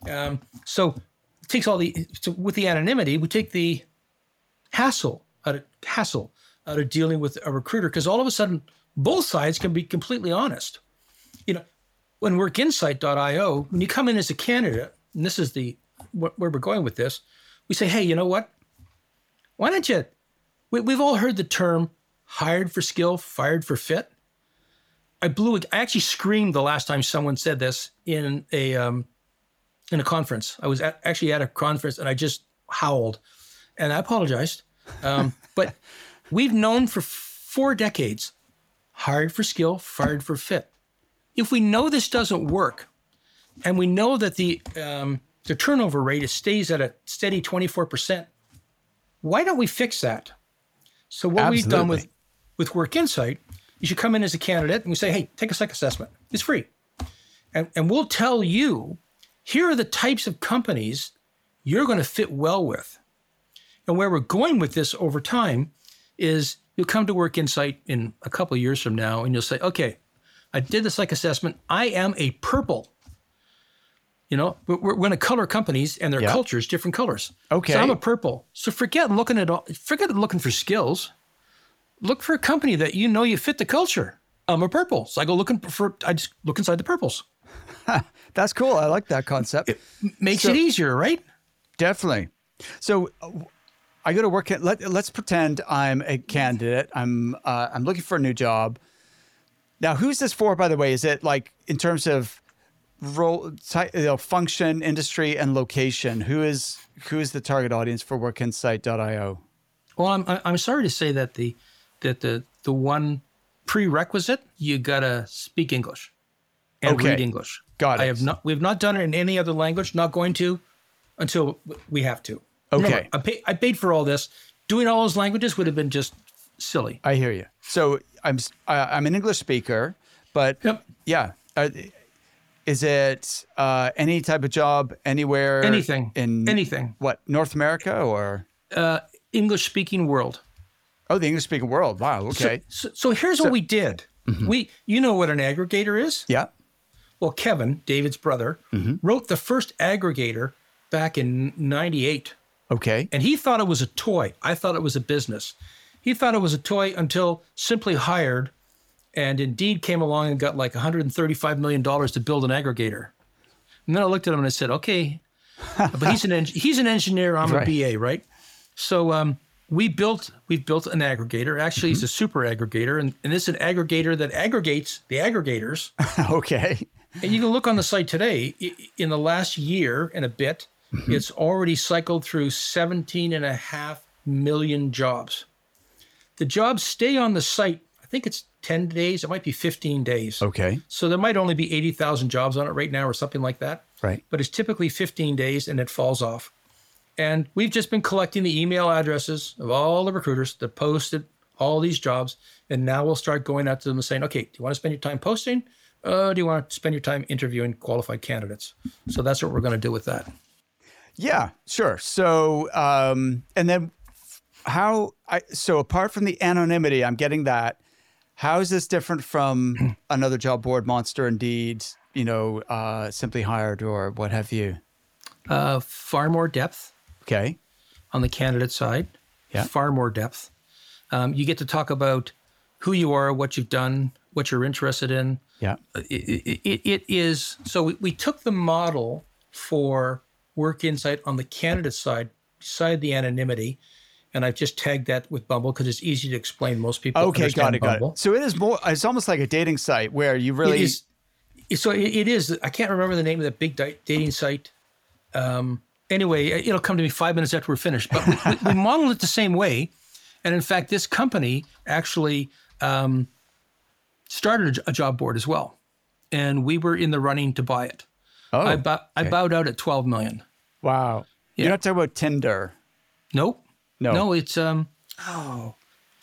Um, so takes all the so with the anonymity, we take the hassle out of hassle out of dealing with a recruiter because all of a sudden both sides can be completely honest. You know, when workinsight.io, when you come in as a candidate, and this is the where we're going with this, we say, hey, you know what? Why don't you? We, we've all heard the term hired for skill, fired for fit. I blew. I actually screamed the last time someone said this in a um, in a conference. I was at, actually at a conference and I just howled, and I apologized. Um, but we've known for four decades hired for skill, fired for fit. If we know this doesn't work, and we know that the um, the turnover rate stays at a steady 24%, why don't we fix that? So what Absolutely. we've done with with Work Insight, is you should come in as a candidate and we say, hey, take a psych assessment. It's free. And, and we'll tell you, here are the types of companies you're going to fit well with. And where we're going with this over time is you'll come to Work Insight in a couple of years from now and you'll say, okay, I did the psych assessment. I am a purple. You know, we're, we're going to color companies and their Yeah. cultures different colors. Okay. So I'm a purple. So forget looking at all, forget looking for skills. Look for a company that you know you fit the culture. I'm a purple. So I go looking for, I just look inside the purples. That's cool. I like that concept. It Makes So- it easier, right? Definitely. So uh, I go to work. At, let Let's pretend I'm a candidate. I'm uh, I'm looking for a new job. Now, who's this for? By the way, is it like in terms of role, ty- you know, function, industry, and location? Who is who is the target audience for WorkInsight.io? Well, I'm I- I'm sorry to say that the that the the one prerequisite you gotta speak English and Okay. read English. Got it I have not. We've not done it in any other language. Not going to until we have to. Okay. Remember, I, pay, I paid for all this. Doing all those languages would have been just silly. I hear you. So I'm s- uh, I'm an English speaker, but Yep. yeah. Uh, is it uh, any type of job anywhere? Anything. in Anything. What North America or? Uh, English speaking world. Oh, the English speaking world. Wow. Okay. So, so, here's what we did. We, you know what an aggregator is? yeah. Well, Kevin, David's brother, wrote the first aggregator back in '98. Okay. And he thought it was a toy. I thought it was a business. He thought it was a toy until Simply Hired and Indeed came along and got like $135 million to build an aggregator. And then I looked at him and I said, okay, but he's an, en- he's an engineer. I'm Right. a BA, right? So um, we built, we've built an aggregator. Actually, it's a super aggregator. And, and it's an aggregator that aggregates the aggregators. okay. And you can look on the site today. In the last year and a bit, it's already cycled through 17 and a half million jobs. The jobs stay on the site, I think it's 10 days, it might be 15 days. Okay. So there might only be 80,000 jobs on it right now or something like that. Right. But it's typically 15 days and it falls off. And we've just been collecting the email addresses of all the recruiters that posted all these jobs. And now we'll start going out to them and saying, okay, do you want to spend your time posting? Uh, do you want to spend your time interviewing qualified candidates? So that's what we're going to do with that. Yeah. Sure. So, um, and then how? I so apart from the anonymity, I'm getting that. How is this different from another job board, Monster, Indeed, you know, uh, Simply Hired, or what have you? Uh, far more depth Okay. on the candidate side. Yeah. Far more depth. Um, you get to talk about who you are, what you've done, what you're interested in. Yeah. it, it, it is so we, we took the model for work insight on the candidate side beside the anonymity and i've just tagged that with bumble because it's easy to explain most people Okay. Got it. Got it. So it is more. It's almost like a dating site where you really. it is so it, is i can't remember the name of that big dating site um, anyway it'll come to me five minutes after we're finished but we, we, we model it the same way and in fact this company actually um, started a job board as well and we were in the running to buy it oh. I, bow, I bowed out at 12 million. wow. You're not talking about Tinder. Nope. No. No, it's um oh,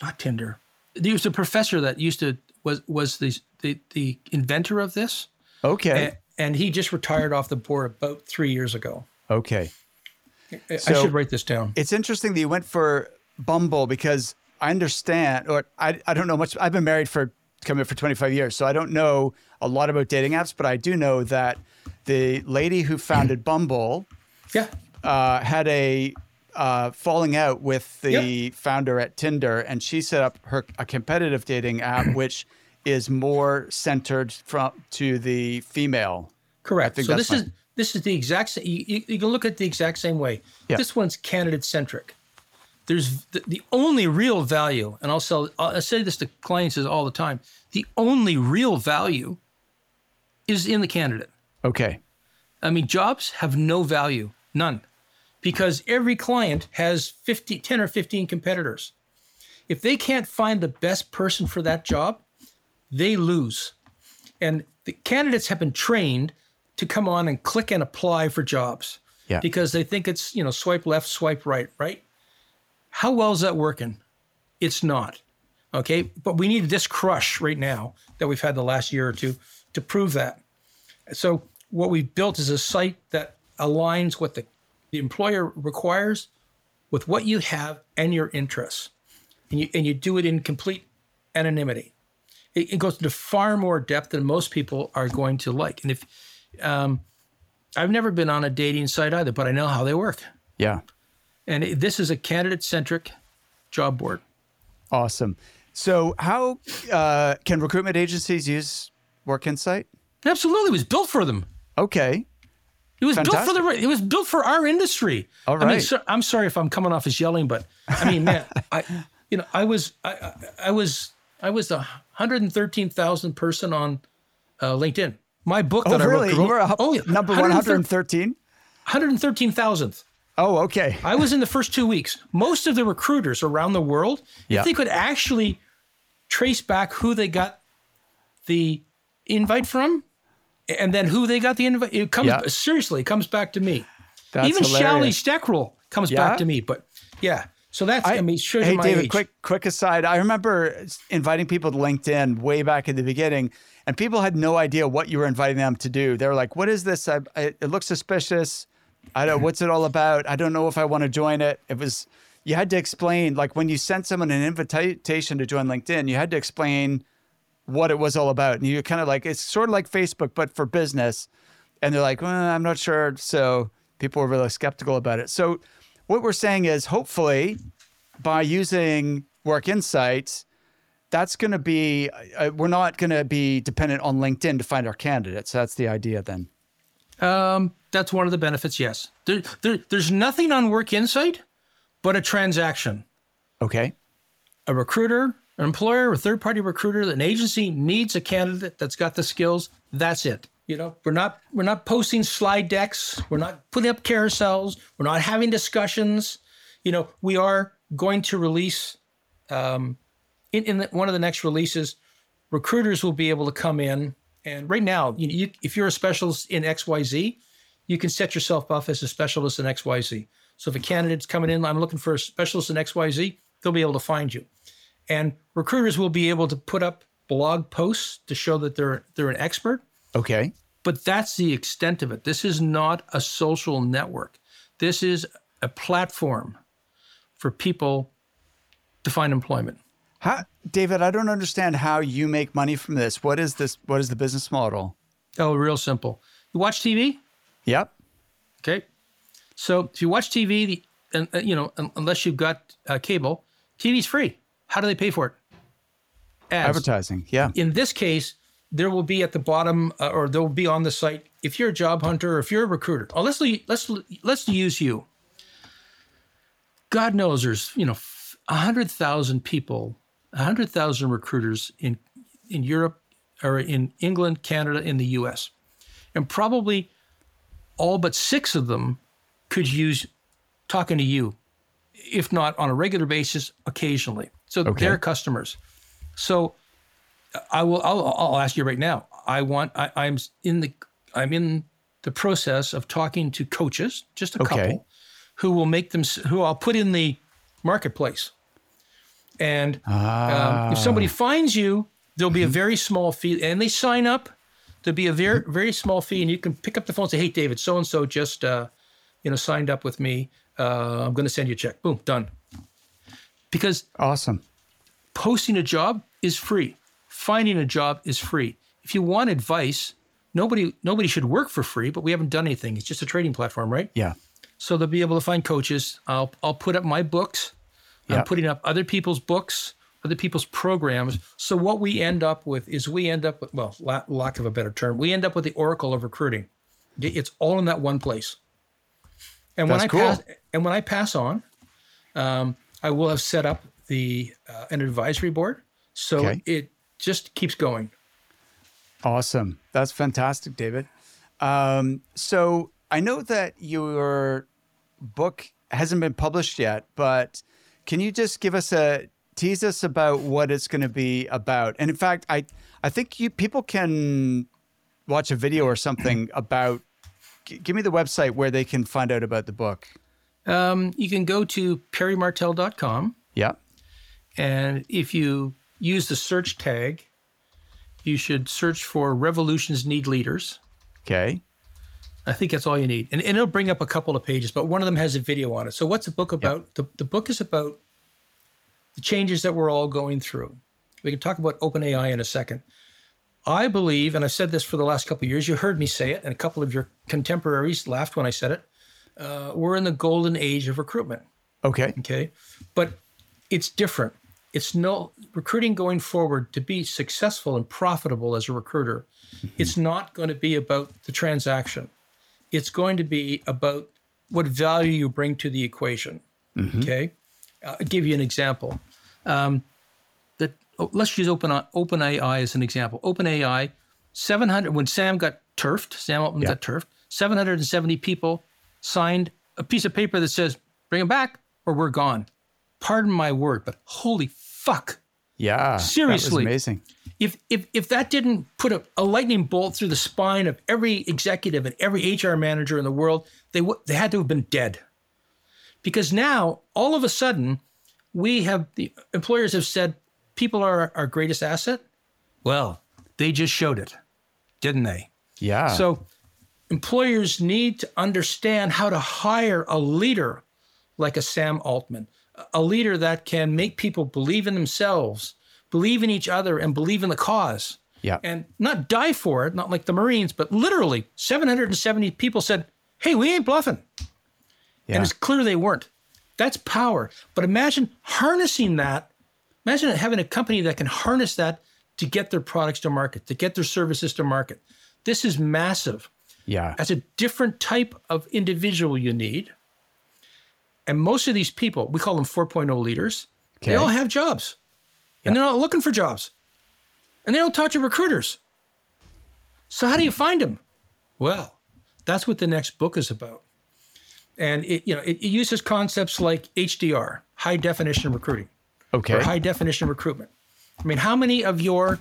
not Tinder. There was a professor that used to was was the the, the inventor of this Okay. and, and he just retired off the board about 3 years ago. okay. I- I should write this down. It's interesting that you went for Bumble because I understand, or I, I don't know much. I've been married for coming up for 25 years, so I don't know a lot about dating apps, but I do know that the lady who founded Bumble Yeah. uh, had a uh, falling out with the founder at Tinder, and she set up her a competitive dating app, which is more centered from to the female. Correct. So this is this is the exact same. You, you, can look at the exact same way. Yeah. This one's candidate centric. There's the, the only real value, and I'll sell. I say this to clients all the time. The only real value is in the candidate. Okay. I mean, jobs have no value, none, because every client has 50, 10 or 15 competitors. If they can't find the best person for that job, they lose. And the candidates have been trained to come on and click and apply for jobs Yeah. because they think it's, you know, swipe left, swipe right, right? How well is that working? It's not. Okay. But we need this crush right now that we've had the last year or two to prove that. So what we've built is a site that aligns what the, the employer requires with what you have and your interests. And you, and you do it in complete anonymity. It, it goes into far more depth than most people are going to like. And if um, I've never been on a dating site either, but I know how they work. Yeah. And it, this is a candidate centric job board. Awesome. So, how uh, can recruitment agencies use Work Insight? Absolutely, it was built for them. Okay. It was built for the. It was built for our industry. All I mean, so, I'm sorry if I'm coming off as yelling, but I mean, man, I, you know, I was, I, I, I was, I was the 113,000 person on uh, LinkedIn. My book Oh, that I really? wrote. You were a, oh, number 113 113? 113,000th. Oh, okay. I was in the first two weeks. Most of the recruiters around the world, Yeah. if they could actually trace back who they got the invite from, and then who they got the invite, it comes Yeah. seriously. It comes back to me. That's Even Shally hilarious. Steckerl comes Yeah? back to me. But yeah, so that's I, mean, shows hey, my David, age. quick quick aside. I remember inviting people to LinkedIn way back in the beginning, and people had no idea what you were inviting them to do. They were like, "What is this? I, I, it looks suspicious. I don't. What's it all about? I don't know if I want to join it." It was you had to explain like when you sent someone an invitation to join LinkedIn, you had to explain what it was all about, and you're kind of like it's sort of like Facebook but for business. And they're like, well, I'm not sure. So people were really skeptical about it. So what we're saying is hopefully by using Work Insights, that's going to be, uh, we're not going to be dependent on LinkedIn to find our candidates. That's the idea then. Um, that's one of the benefits. Yes, there, there, there's nothing on Work Insight but a transaction. Okay. a recruiter, an employer, a third party recruiter, an agency needs a candidate that's got the skills. That's it. You know, we're not we're not posting slide decks. We're not putting up carousels. We're not having discussions. You know, we are going to release um, in, in the, one of the next releases. Recruiters will be able to come in and right now, you, you, if you're a specialist in X Y Z, you can set yourself up as a specialist in X Y Z. So if a candidate's coming in, I'm looking for a specialist in X Y Z, they'll be able to find you and recruiters will be able to put up blog posts to show that they're they're an expert Okay. but that's the extent of it this is not a social network this is a platform for people to find employment How, David, I don't understand how you make money from this. What is this? What is the business model? oh real simple you watch tv Yep. okay so if you watch tv the, and uh, you know un- unless you've got uh, cable tv's free how do they pay for it Ads. Advertising. Yeah. in this case, there will be at the bottom, uh, or there will be on the site. If you're a job hunter, or if you're a recruiter, oh, let's let's let's use you. God knows there's you know a hundred thousand people, a hundred thousand recruiters in in Europe or in England, Canada, in the U.S., and probably all but six of them could use talking to you, if not on a regular basis, occasionally. So Okay. they're customers. So I will. I'll, I'll ask you right now. I want. I, I'm in the. I'm in the process of talking to coaches, just a Okay. couple, who will make them. Who I'll put in the marketplace. And um, if somebody finds you, there'll be a very small fee, and they sign up. There'll be a very very small fee, and you can pick up the phone and say, "Hey, David, so and so just uh, you know signed up with me. Uh, I'm going to send you a check. Boom, done." Because Awesome. posting a job is free. Finding a job is free. If you want advice, nobody nobody should work for free, but we haven't done anything. It's just a trading platform, right? Yeah. So they'll be able to find coaches. I'll I'll put up my books. Yeah. I'm putting up other people's books, other people's programs. So what we end up with is we end up with well, la- lack of a better term, we end up with the oracle of recruiting. It's all in that one place. And when That's I cool. pass and when I pass on, um, I will have set up the uh, an advisory board, so Okay. it just keeps going. Awesome. That's fantastic, David. Um, so I know that your book hasn't been published yet, but can you just give us a tease us about what it's going to be about. And in fact, I I think you people can watch a video or something about. g- Give me the website where they can find out about the book. Um, you can go to perrymartel.com, Yeah. and if you use the search tag, you should search for Revolutions Need Leaders. Okay. I think that's all you need. And, and it'll bring up a couple of pages, but one of them has a video on it. So, what's the book about? The, the book is about the changes that we're all going through. We can talk about OpenAI in a second. I believe, and I've said this for the last couple of years, you heard me say it, and a couple of your contemporaries laughed when I said it. Uh, we're in the golden age of recruitment. Okay. Okay. But it's different. It's no recruiting going forward to be successful and profitable as a recruiter. It's not going to be about the transaction. It's going to be about what value you bring to the equation. Okay. Uh, I'll give you an example. Um, that oh, let's use Open OpenAI as an example. OpenAI, 700 when Sam got turfed, Sam Altman Yeah. got turfed. 770 people signed a piece of paper that says, "Bring them back, or we're gone." Pardon my word, but holy fuck! Yeah. Seriously. Amazing. If if if that didn't put a, a lightning bolt through the spine of every executive and every HR manager in the world, they would they had to have been dead. Because now all of a sudden, we have the employers have said people are our greatest asset. Well, they just showed it, didn't they? Yeah. So employers need to understand how to hire a leader like a Sam Altman, a leader that can make people believe in themselves, believe in each other, and believe in the cause. yeah. And not die for it, not like the Marines, but literally 770 people said, Hey, we ain't bluffing. yeah. And it's clear they weren't. That's power. But imagine harnessing that. Imagine having a company that can harness that to get their products to market, to get their services to market. This is massive. Yeah. That's a different type of individual you need. And most of these people, we call them 4.0 leaders, okay. they all have jobs. And they're not looking for jobs. And they don't talk to recruiters. So how do you find them? Well, that's what the next book is about. And it, you know, it, it uses concepts like HDR, high definition recruiting Okay. or high definition recruitment. I mean, how many of your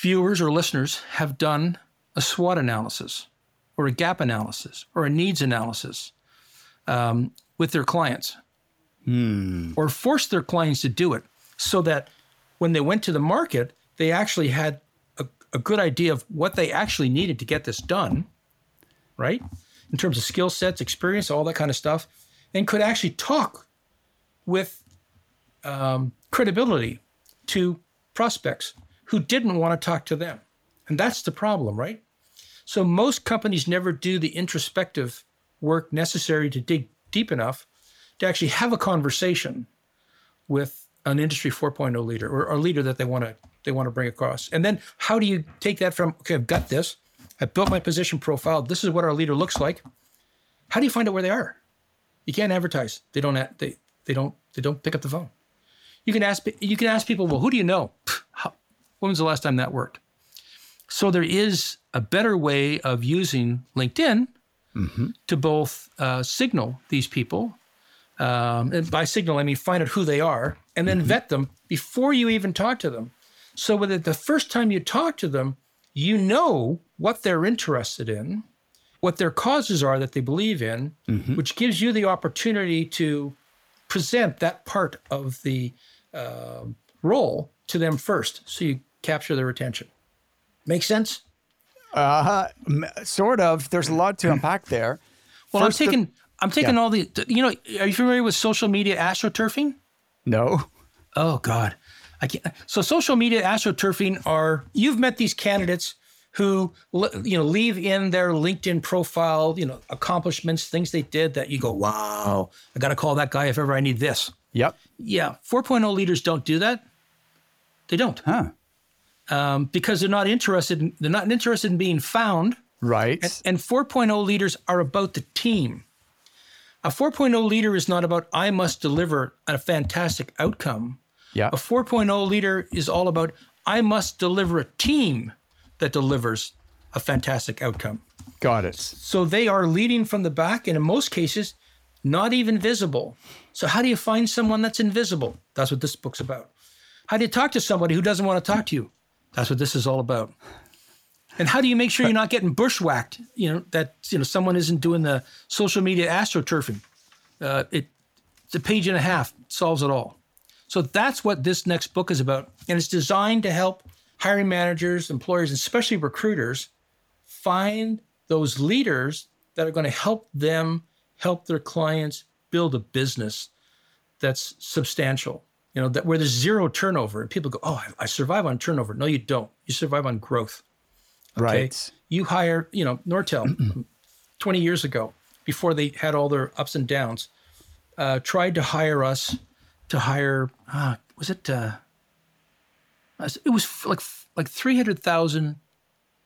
viewers or listeners have done a SWOT analysis or a gap analysis or a needs analysis um, with their clients or forced their clients to do it so that when they went to the market, they actually had a, a good idea of what they actually needed to get this done, right? In terms of skill sets, experience, all that kind of stuff, and could actually talk with um, credibility to prospects who didn't want to talk to them. And that's the problem, right? So most companies never do the introspective work necessary to dig deep enough to actually have a conversation with an industry 4.0 leader or a leader that they want to they want to bring across. And then how do you take that from okay, I've got this. I've built my position profile. This is what our leader looks like. How do you find out where they are? You can't advertise. They don't they they don't they don't pick up the phone. You can ask you can ask people, well, who do you know? When was the last time that worked? So there is a better way of using LinkedIn to both uh, signal these people, um, and by signal I mean find out who they are, and then vet them before you even talk to them. So that the first time you talk to them, you know what they're interested in, what their causes are that they believe in, which gives you the opportunity to present that part of the um role to them first, so you capture their attention. Make sense? Uh, m- sort of. There's a lot to unpack there. Well, First I'm of- taking I'm taking all the you know. Are you familiar with social media astroturfing? No. Oh God, I can't. So social media astroturfing are you've met these candidates who you know leave in their LinkedIn profile you know accomplishments, things they did that you go, wow, I got to call that guy if ever I need this. Yep. Yeah, 4.0 leaders don't do that. They don't Huh. Um, because they're not interested. In, they're not interested in being found. Right. And 4.0 leaders are about the team. A 4.0 leader is not about I must deliver a fantastic outcome. yeah. A 4.0 leader is all about I must deliver a team that delivers a fantastic outcome. Got it. So they are leading from the back, and in most cases, not even visible. So, how do you find someone that's invisible? That's what this book's about. How do you talk to somebody who doesn't want to talk to you? That's what this is all about. And how do you make sure you're not getting bushwhacked? You know that you know someone isn't doing the social media astroturfing. Uh, it, it's a page and a half solves it all. So that's what this next book is about, and it's designed to help hiring managers, employers, and especially recruiters find those leaders that are going to help them help their clients build a business that's substantial. You know that where there's zero turnover, and people go, "Oh, I, I survive on turnover." No, you don't. You survive on growth. Okay? Right. You hire, you know, Nortel 20 years ago, before they had all their ups and downs, uh, tried to hire us to hire, uh, was it, uh, it was like like 300,000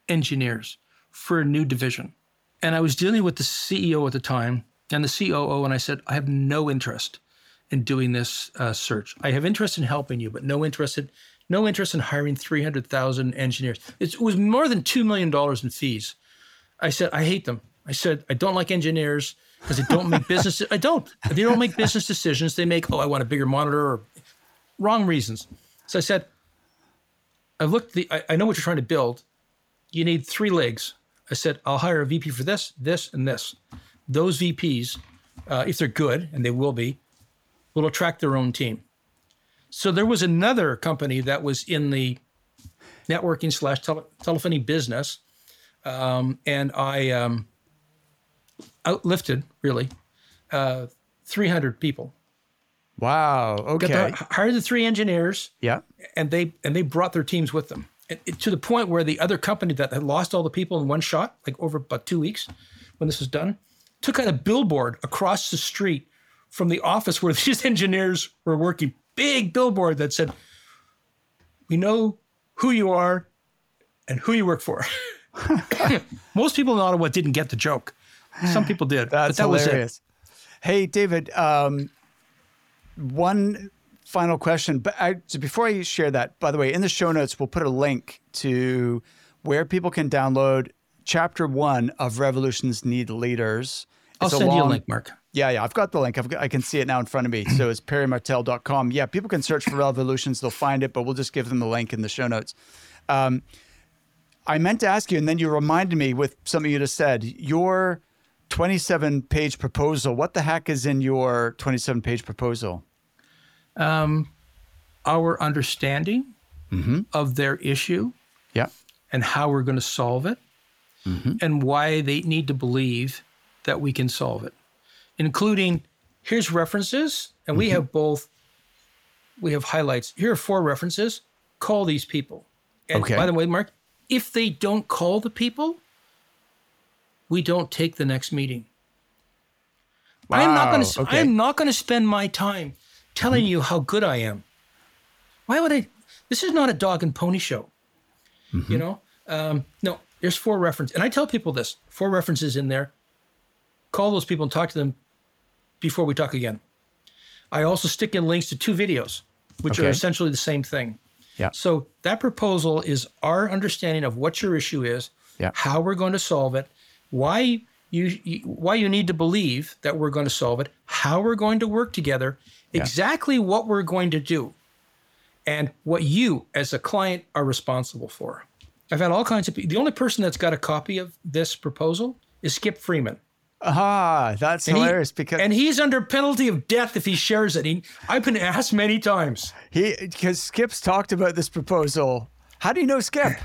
engineers for a new division. And I was dealing with the CEO at the time and the COO, and I said, I have no interest in doing this uh, search. I have interest in helping you, but no interest in no interest in hiring 300,000 engineers. It was more than $2 million in fees. I said, I hate them. I said, I don't like engineers because they don't make business. I don't. They don't make business decisions. They make, oh, I want a bigger monitor or wrong reasons. So I said, I've looked, the, I, I know what you're trying to build. You need three legs. I said, I'll hire a VP for this, this, and this. Those VPs, uh, if they're good, and they will be, will attract their own team. So there was another company that was in the networking slash tele- telephony business, um, and I um, outlifted really uh, 300 people. Wow. Okay. The, hired the three engineers. Yeah. And they and they brought their teams with them it, it, to the point where the other company that had lost all the people in one shot, like over about two weeks, when this was done, took out a billboard across the street from the office where these engineers were working big billboard that said, "We know who you are and who you work for." Most people in Ottawa didn't get the joke. Some people did. That's that hilarious. Hey, David. Um, one final question, but I, so before I share that, by the way, in the show notes we'll put a link to where people can download chapter one of Revolutions Need Leaders. I'll send long, you a link, Mark. Yeah, yeah, I've got the link. Got, i can see it now in front of me. So it's perrymartel.com. Yeah, people can search for revolutions. They'll find it, but we'll just give them the link in the show notes. Um, I meant to ask you, and then you reminded me with something you just said. Your 27 page proposal. What the heck is in your 27 page proposal? Um, our understanding mm-hmm. of their issue. Yeah. And how we're going to solve it. Mm-hmm. And why they need to believe that we can solve it including here's references, and we mm-hmm. have both. We have highlights. Here are four references. Call these people. And okay. by the way, Mark, if they don't call the people, we don't take the next meeting. Wow. I'm not going to. Okay. I'm not going to spend my time telling mm-hmm. you how good I am. Why would I? This is not a dog and pony show. Mm-hmm. You know. Um, no, there's four references, and I tell people this: four references in there. Call those people and talk to them before we talk again. I also stick in links to two videos, which okay. are essentially the same thing. Yeah. So that proposal is our understanding of what your issue is, yeah. how we're going to solve it, why you, you, why you need to believe that we're going to solve it, how we're going to work together, yeah. exactly what we're going to do, and what you as a client are responsible for. I've had all kinds of people. The only person that's got a copy of this proposal is Skip Freeman. Ah, that's and hilarious he, because and he's under penalty of death if he shares it. He, I've been asked many times. He because Skip's talked about this proposal. How do you know Skip?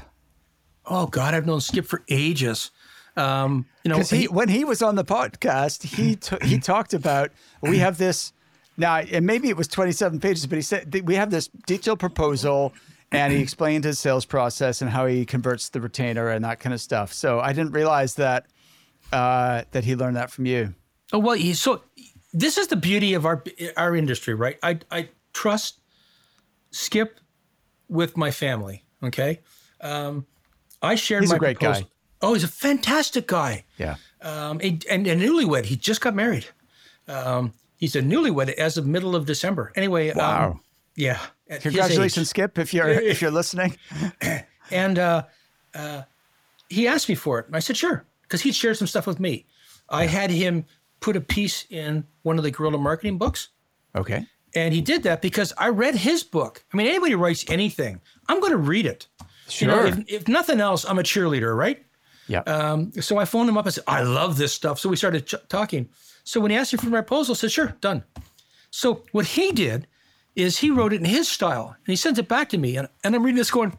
Oh God, I've known Skip for ages. Um, you know, he, when he was on the podcast, he t- he talked about we have this now, and maybe it was twenty seven pages, but he said we have this detailed proposal, and he explained his sales process and how he converts the retainer and that kind of stuff. So I didn't realize that uh, that he learned that from you. Oh well, he, so this is the beauty of our our industry, right? I I trust Skip with my family. Okay, um, I shared he's my a great proposal. guy. Oh, he's a fantastic guy. Yeah. Um, and, and a newlywed. He just got married. Um, he's a newlywed as of middle of December. Anyway. Um, wow. Um, yeah. Congratulations, Skip, if you're if you're listening. and uh, uh, he asked me for it, and I said sure because he'd shared some stuff with me. I had him put a piece in one of the guerrilla marketing books. Okay. And he did that because I read his book. I mean, anybody writes anything, I'm going to read it. Sure. You know, if, if nothing else, I'm a cheerleader, right? Yeah. Um, so I phoned him up and said, I love this stuff. So we started ch- talking. So when he asked me for my proposal, I said, sure, done. So what he did is he wrote it in his style and he sends it back to me. And, and I'm reading this going,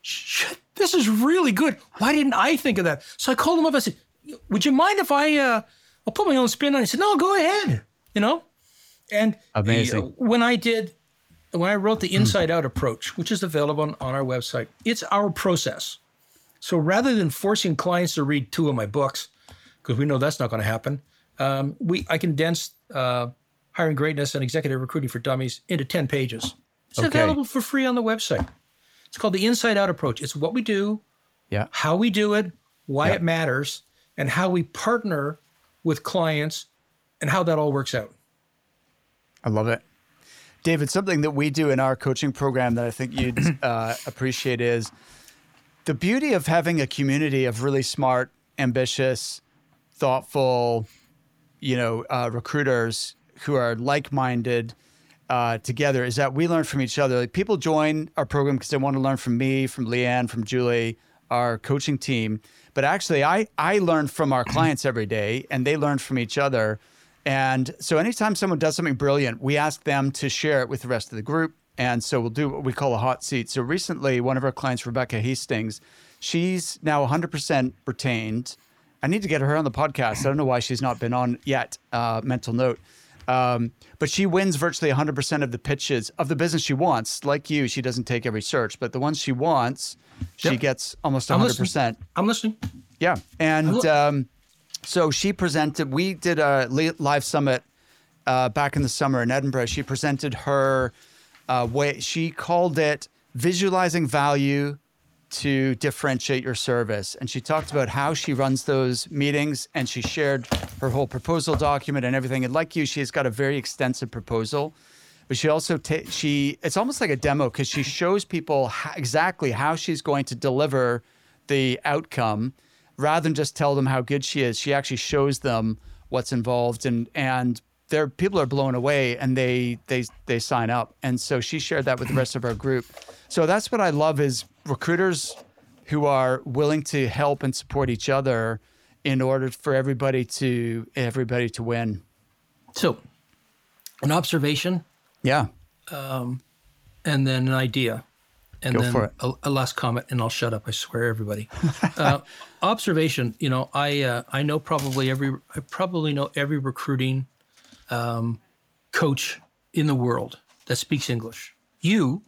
shit, this is really good. Why didn't I think of that? So I called him up. I said, would you mind if I, uh, I'll put my own spin on it. He said, no, go ahead. You know? And Amazing. uh, when I did, when I wrote the inside out approach, which is available on, on our website, it's our process. So rather than forcing clients to read two of my books, because we know that's not going to happen, um, we I condensed uh, hiring greatness and executive recruiting for dummies into 10 pages. It's Okay. available for free on the website. It's called the inside out approach. It's what we do, Yeah. how we do it, why Yeah. it matters, and how we partner with clients and how that all works out. I love it. David, something that we do in our coaching program that I think you'd uh, appreciate is the beauty of having a community of really smart, ambitious, thoughtful, you know, uh, recruiters who are like-minded uh, together is that we learn from each other. Like people join our program because they want to learn from me, from Leanne, from Julie, our coaching team. But actually, I I learn from our clients every day, and they learn from each other. And so, anytime someone does something brilliant, we ask them to share it with the rest of the group. And so, we'll do what we call a hot seat. So, recently, one of our clients, Rebecca Hastings, she's now 100% retained. I need to get her on the podcast. I don't know why she's not been on yet. Uh, mental note. Um, but she wins virtually 100% of the pitches of the business she wants. Like you, she doesn't take every search, but the ones she wants, she Yep. gets almost 100. I'm 100%. listening. I'm listening. Yeah. And look- um, so she presented, we did a live summit uh, back in the summer in Edinburgh. She presented her uh, way, she called it visualizing value to differentiate your service. And she talked about how she runs those meetings and she shared her whole proposal document and everything. And like you, she's got a very extensive proposal. But she also she it's almost like a demo because she shows people exactly how she's going to deliver the outcome rather than just tell them how good she is. She actually shows them what's involved and and their people are blown away and they they they sign up. And so she shared that with the rest of our group. So that's what I love is recruiters who are willing to help and support each other in order for everybody to everybody to win. So, an observation Yeah. Um, and then an idea. And Go then for it. A, a last comment, and I'll shut up. I swear, everybody. uh, observation. You know, I uh, I know probably every I probably know every recruiting um, coach in the world that speaks English. You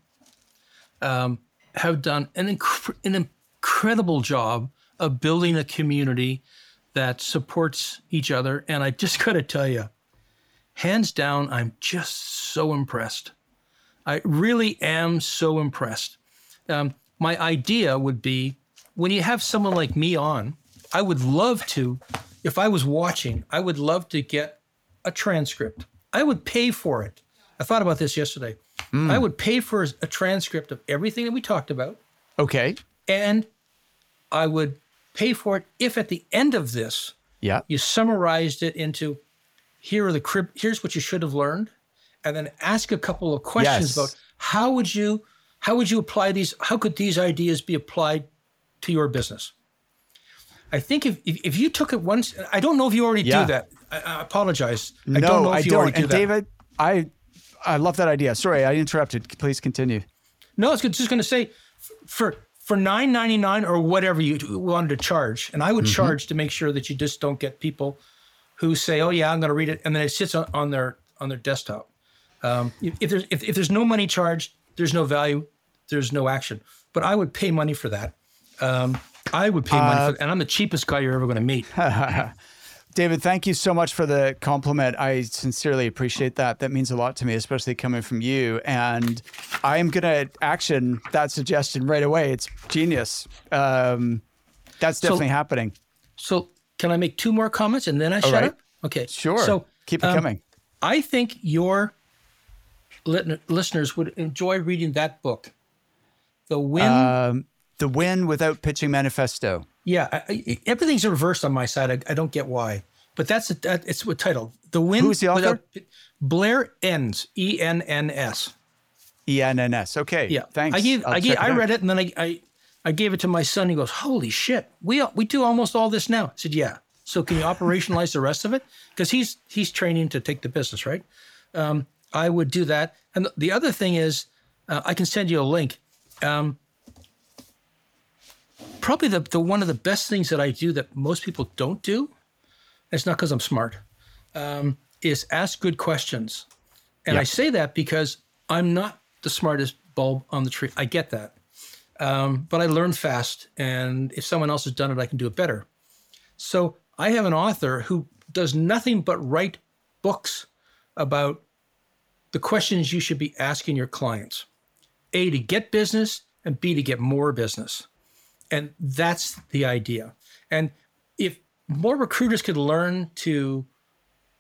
um, have done an inc- an incredible job of building a community that supports each other, and I just got to tell you, hands down, I'm just so impressed. I really am so impressed. Um, my idea would be when you have someone like me on, I would love to, if I was watching, I would love to get a transcript. I would pay for it. I thought about this yesterday. I mm. would pay for a transcript of everything that we talked about, Okay. and I would pay for it if at the end of this, Yeah. you summarized it into here are the crib here's what you should have learned and then ask a couple of questions Yes. about how would you how would you apply these how could these ideas be applied to your business i think if if, if you took it once i don't know if you already Yeah. do that i, I apologize i no, don't know if I you don't. already do and that David, I I love that idea. Sorry, I interrupted. Please continue. No, I was just going to say for for nine ninety nine or whatever you wanted to charge, and I would Mm-hmm. charge to make sure that you just don't get people who say, "Oh yeah, I'm going to read it," and then it sits on, on their on their desktop. Um, if, there's if, if there's no money charged, there's no value, there's no action. But I would pay money for that. Um, I would pay money Uh, for, and I'm the cheapest guy you're ever going to meet. David, thank you so much for the compliment. I sincerely appreciate that. That means a lot to me, especially coming from you. And I am going to action that suggestion right away. It's genius. Um, that's definitely happening. So can I make two more comments and then I shut right. up? Okay. Sure. So keep it um, coming. I think your listeners would enjoy reading that book. The Win. Um, the win without pitching manifesto. Yeah, I, I, everything's reversed on my side. I, I don't get why. but that's a, that, it's what title. The Win. Who's the author? Without, Blair Enns. E N N S. E N N S. Okay. Yeah. Thanks. I gave I'll I gave I read it and then I, I I gave it to my son. He goes, "Holy shit, we we do almost all this now." I said, "Yeah." So can you operationalize the rest of it? Because he's he's training to take the business, right? Um, I would do that. And the, the other thing is, uh, I can send you a link. Um, probably the, the one of the best things that I do that most people don't do. It's not because I'm smart. Um, is ask good questions, and I say that because I'm not the smartest bulb on the tree. I get that, um, but I learn fast, and if someone else has done it, I can do it better. So I have an author who does nothing but write books about the questions you should be asking your clients. A to get business and B to get more business. And that's the idea. And if more recruiters could learn to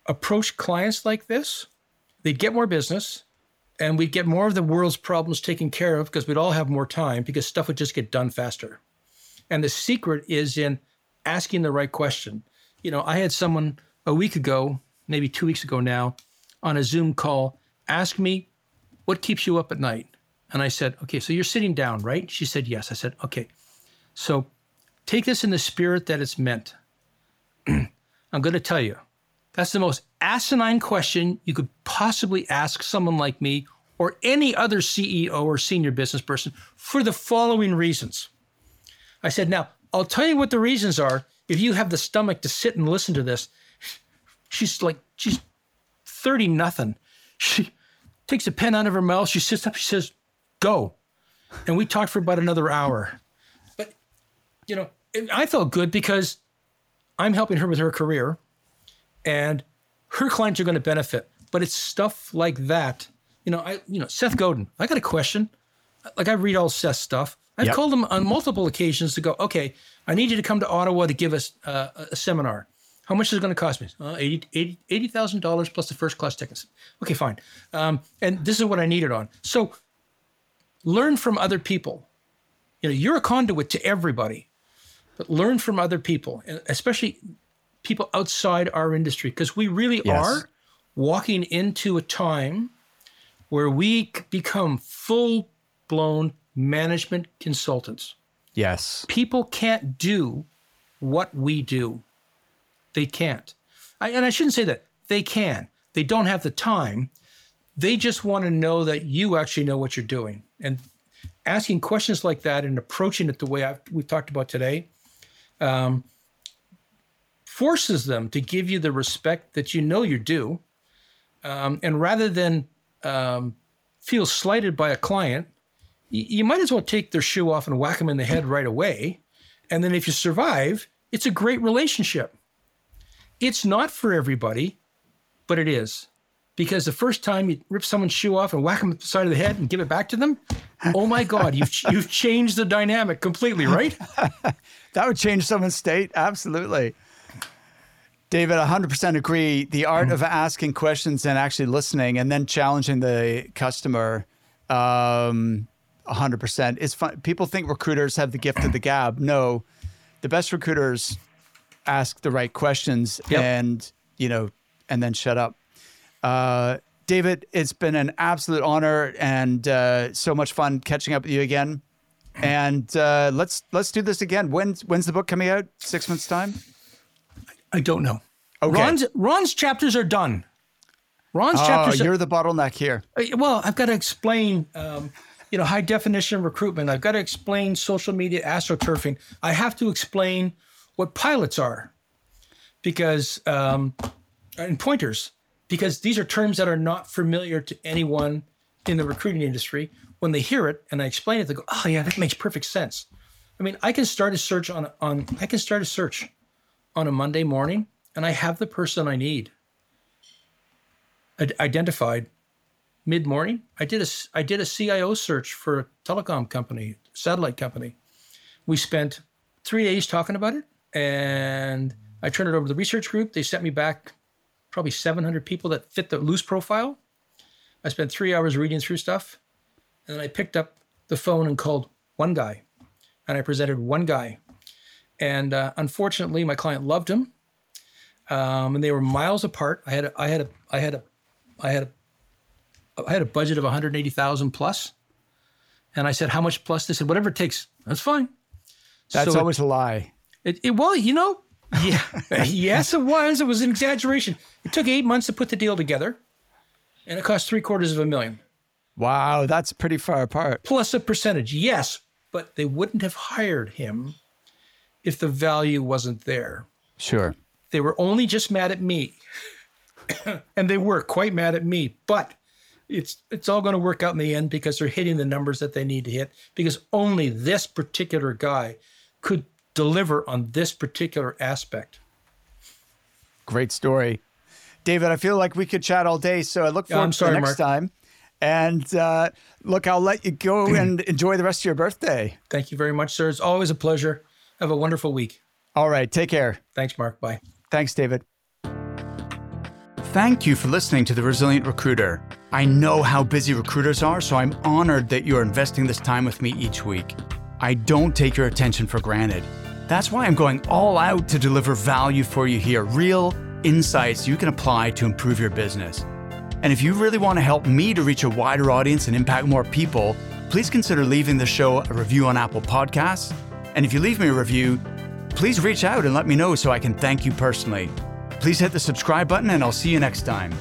approach clients like this, they'd get more business and we'd get more of the world's problems taken care of because we'd all have more time because stuff would just get done faster. And the secret is in asking the right question. You know, I had someone a week ago, maybe two weeks ago now, on a Zoom call ask me, What keeps you up at night? And I said, Okay, so you're sitting down, right? She said, Yes. I said, Okay, so take this in the spirit that it's meant. I'm going to tell you, that's the most asinine question you could possibly ask someone like me or any other CEO or senior business person for the following reasons. I said, Now, I'll tell you what the reasons are if you have the stomach to sit and listen to this. She's like, she's 30 nothing. She takes a pen out of her mouth. She sits up. She says, Go. And we talked for about another hour. You know, I felt good because I'm helping her with her career and her clients are going to benefit. But it's stuff like that. You know, I, you know, Seth Godin, I got a question. Like I read all Seth's stuff. I've Yep. called him on multiple occasions to go, okay, I need you to come to Ottawa to give us uh, a seminar. How much is it going to cost me? Uh, $80 $80 $80,000 plus the first class tickets. Okay, fine. Um, and this is what I need it on. So learn from other people. You know, you're a conduit to everybody, but learn from other people, especially people outside our industry, because we really Yes. are walking into a time where we become full blown management consultants. Yes. People can't do what we do. They can't. I, and I shouldn't say that. They can. They don't have the time. They just want to know that you actually know what you're doing. And asking questions like that and approaching it the way I've, we've talked about today um, forces them to give you the respect that you know you're due. Um, and rather than um, feel slighted by a client, y- you might as well take their shoe off and whack them in the head right away. And then if you survive, it's a great relationship. It's not for everybody, but it is. Because the first time you rip someone's shoe off and whack them at the side of the head and give it back to them, oh my God, you've, you've changed the dynamic completely, right? That would change someone's state. Absolutely. David, 100% agree. The art of asking questions and actually listening and then challenging the customer, um, 100%. is fun. People think recruiters have the gift of the gab. No, the best recruiters ask the right questions Yep. and, you know, and then shut up. Uh, David, it's been an absolute honor and uh, so much fun catching up with you again. And uh, let's let's do this again. When's when's the book coming out? Six months time. I don't know. Okay. Ron's, Ron's chapters are done. Ron's Oh, chapters are you're the bottleneck here. Uh, Well, I've got to explain, um, you know, high definition recruitment. I've got to explain social media astroturfing. I have to explain what pilots are, because um, and pointers, because these are terms that are not familiar to anyone in the recruiting industry. When they hear it and I explain it, they go, "Oh yeah, that makes perfect sense." I mean, I can start a search on on I can start a search on a Monday morning, and I have the person I need Id- identified mid morning. I did a I did a CIO search for a telecom company, satellite company. We spent three days talking about it, and I turned it over to the research group. They sent me back probably 700 people that fit the loose profile. I spent three hours reading through stuff, and then I picked up the phone and called one guy, and I presented one guy. And uh, unfortunately, my client loved him. um, and they were miles apart. I had a, I had a, I had a, I had a, I had a budget of 180,000 plus, and I said, "How much plus?" They said, "Whatever it takes." That's fine. That's So it- always a lie. It, it well, you know, yeah, yes, it was. It was an exaggeration. It took eight months to put the deal together, and it cost three quarters of a million Wow, that's pretty far apart. plus a percentage. Yes, but they wouldn't have hired him if the value wasn't there. Sure. They were only just mad at me, and they were quite mad at me. But it's it's all going to work out in the end because they're hitting the numbers that they need to hit. Because only this particular guy could deliver on this particular aspect. Great story. David, I feel like we could chat all day, so I look forward I'm to sorry, the next Mark. time. And uh, look, I'll let you go and enjoy the rest of your birthday. Thank you very much, sir. It's always a pleasure. Have a wonderful week. All right, take care. Thanks, Mark. Bye. Thanks, David. Thank you for listening to The Resilient Recruiter. I know how busy recruiters are, so I'm honored that you're investing this time with me each week. I don't take your attention for granted. That's why I'm going all out to deliver value for you here real insights you can apply to improve your business. And if you really want to help me to reach a wider audience and impact more people, please consider leaving the show a review on Apple Podcasts. And if you leave me a review, please reach out and let me know so I can thank you personally. Please hit the subscribe button, and I'll see you next time.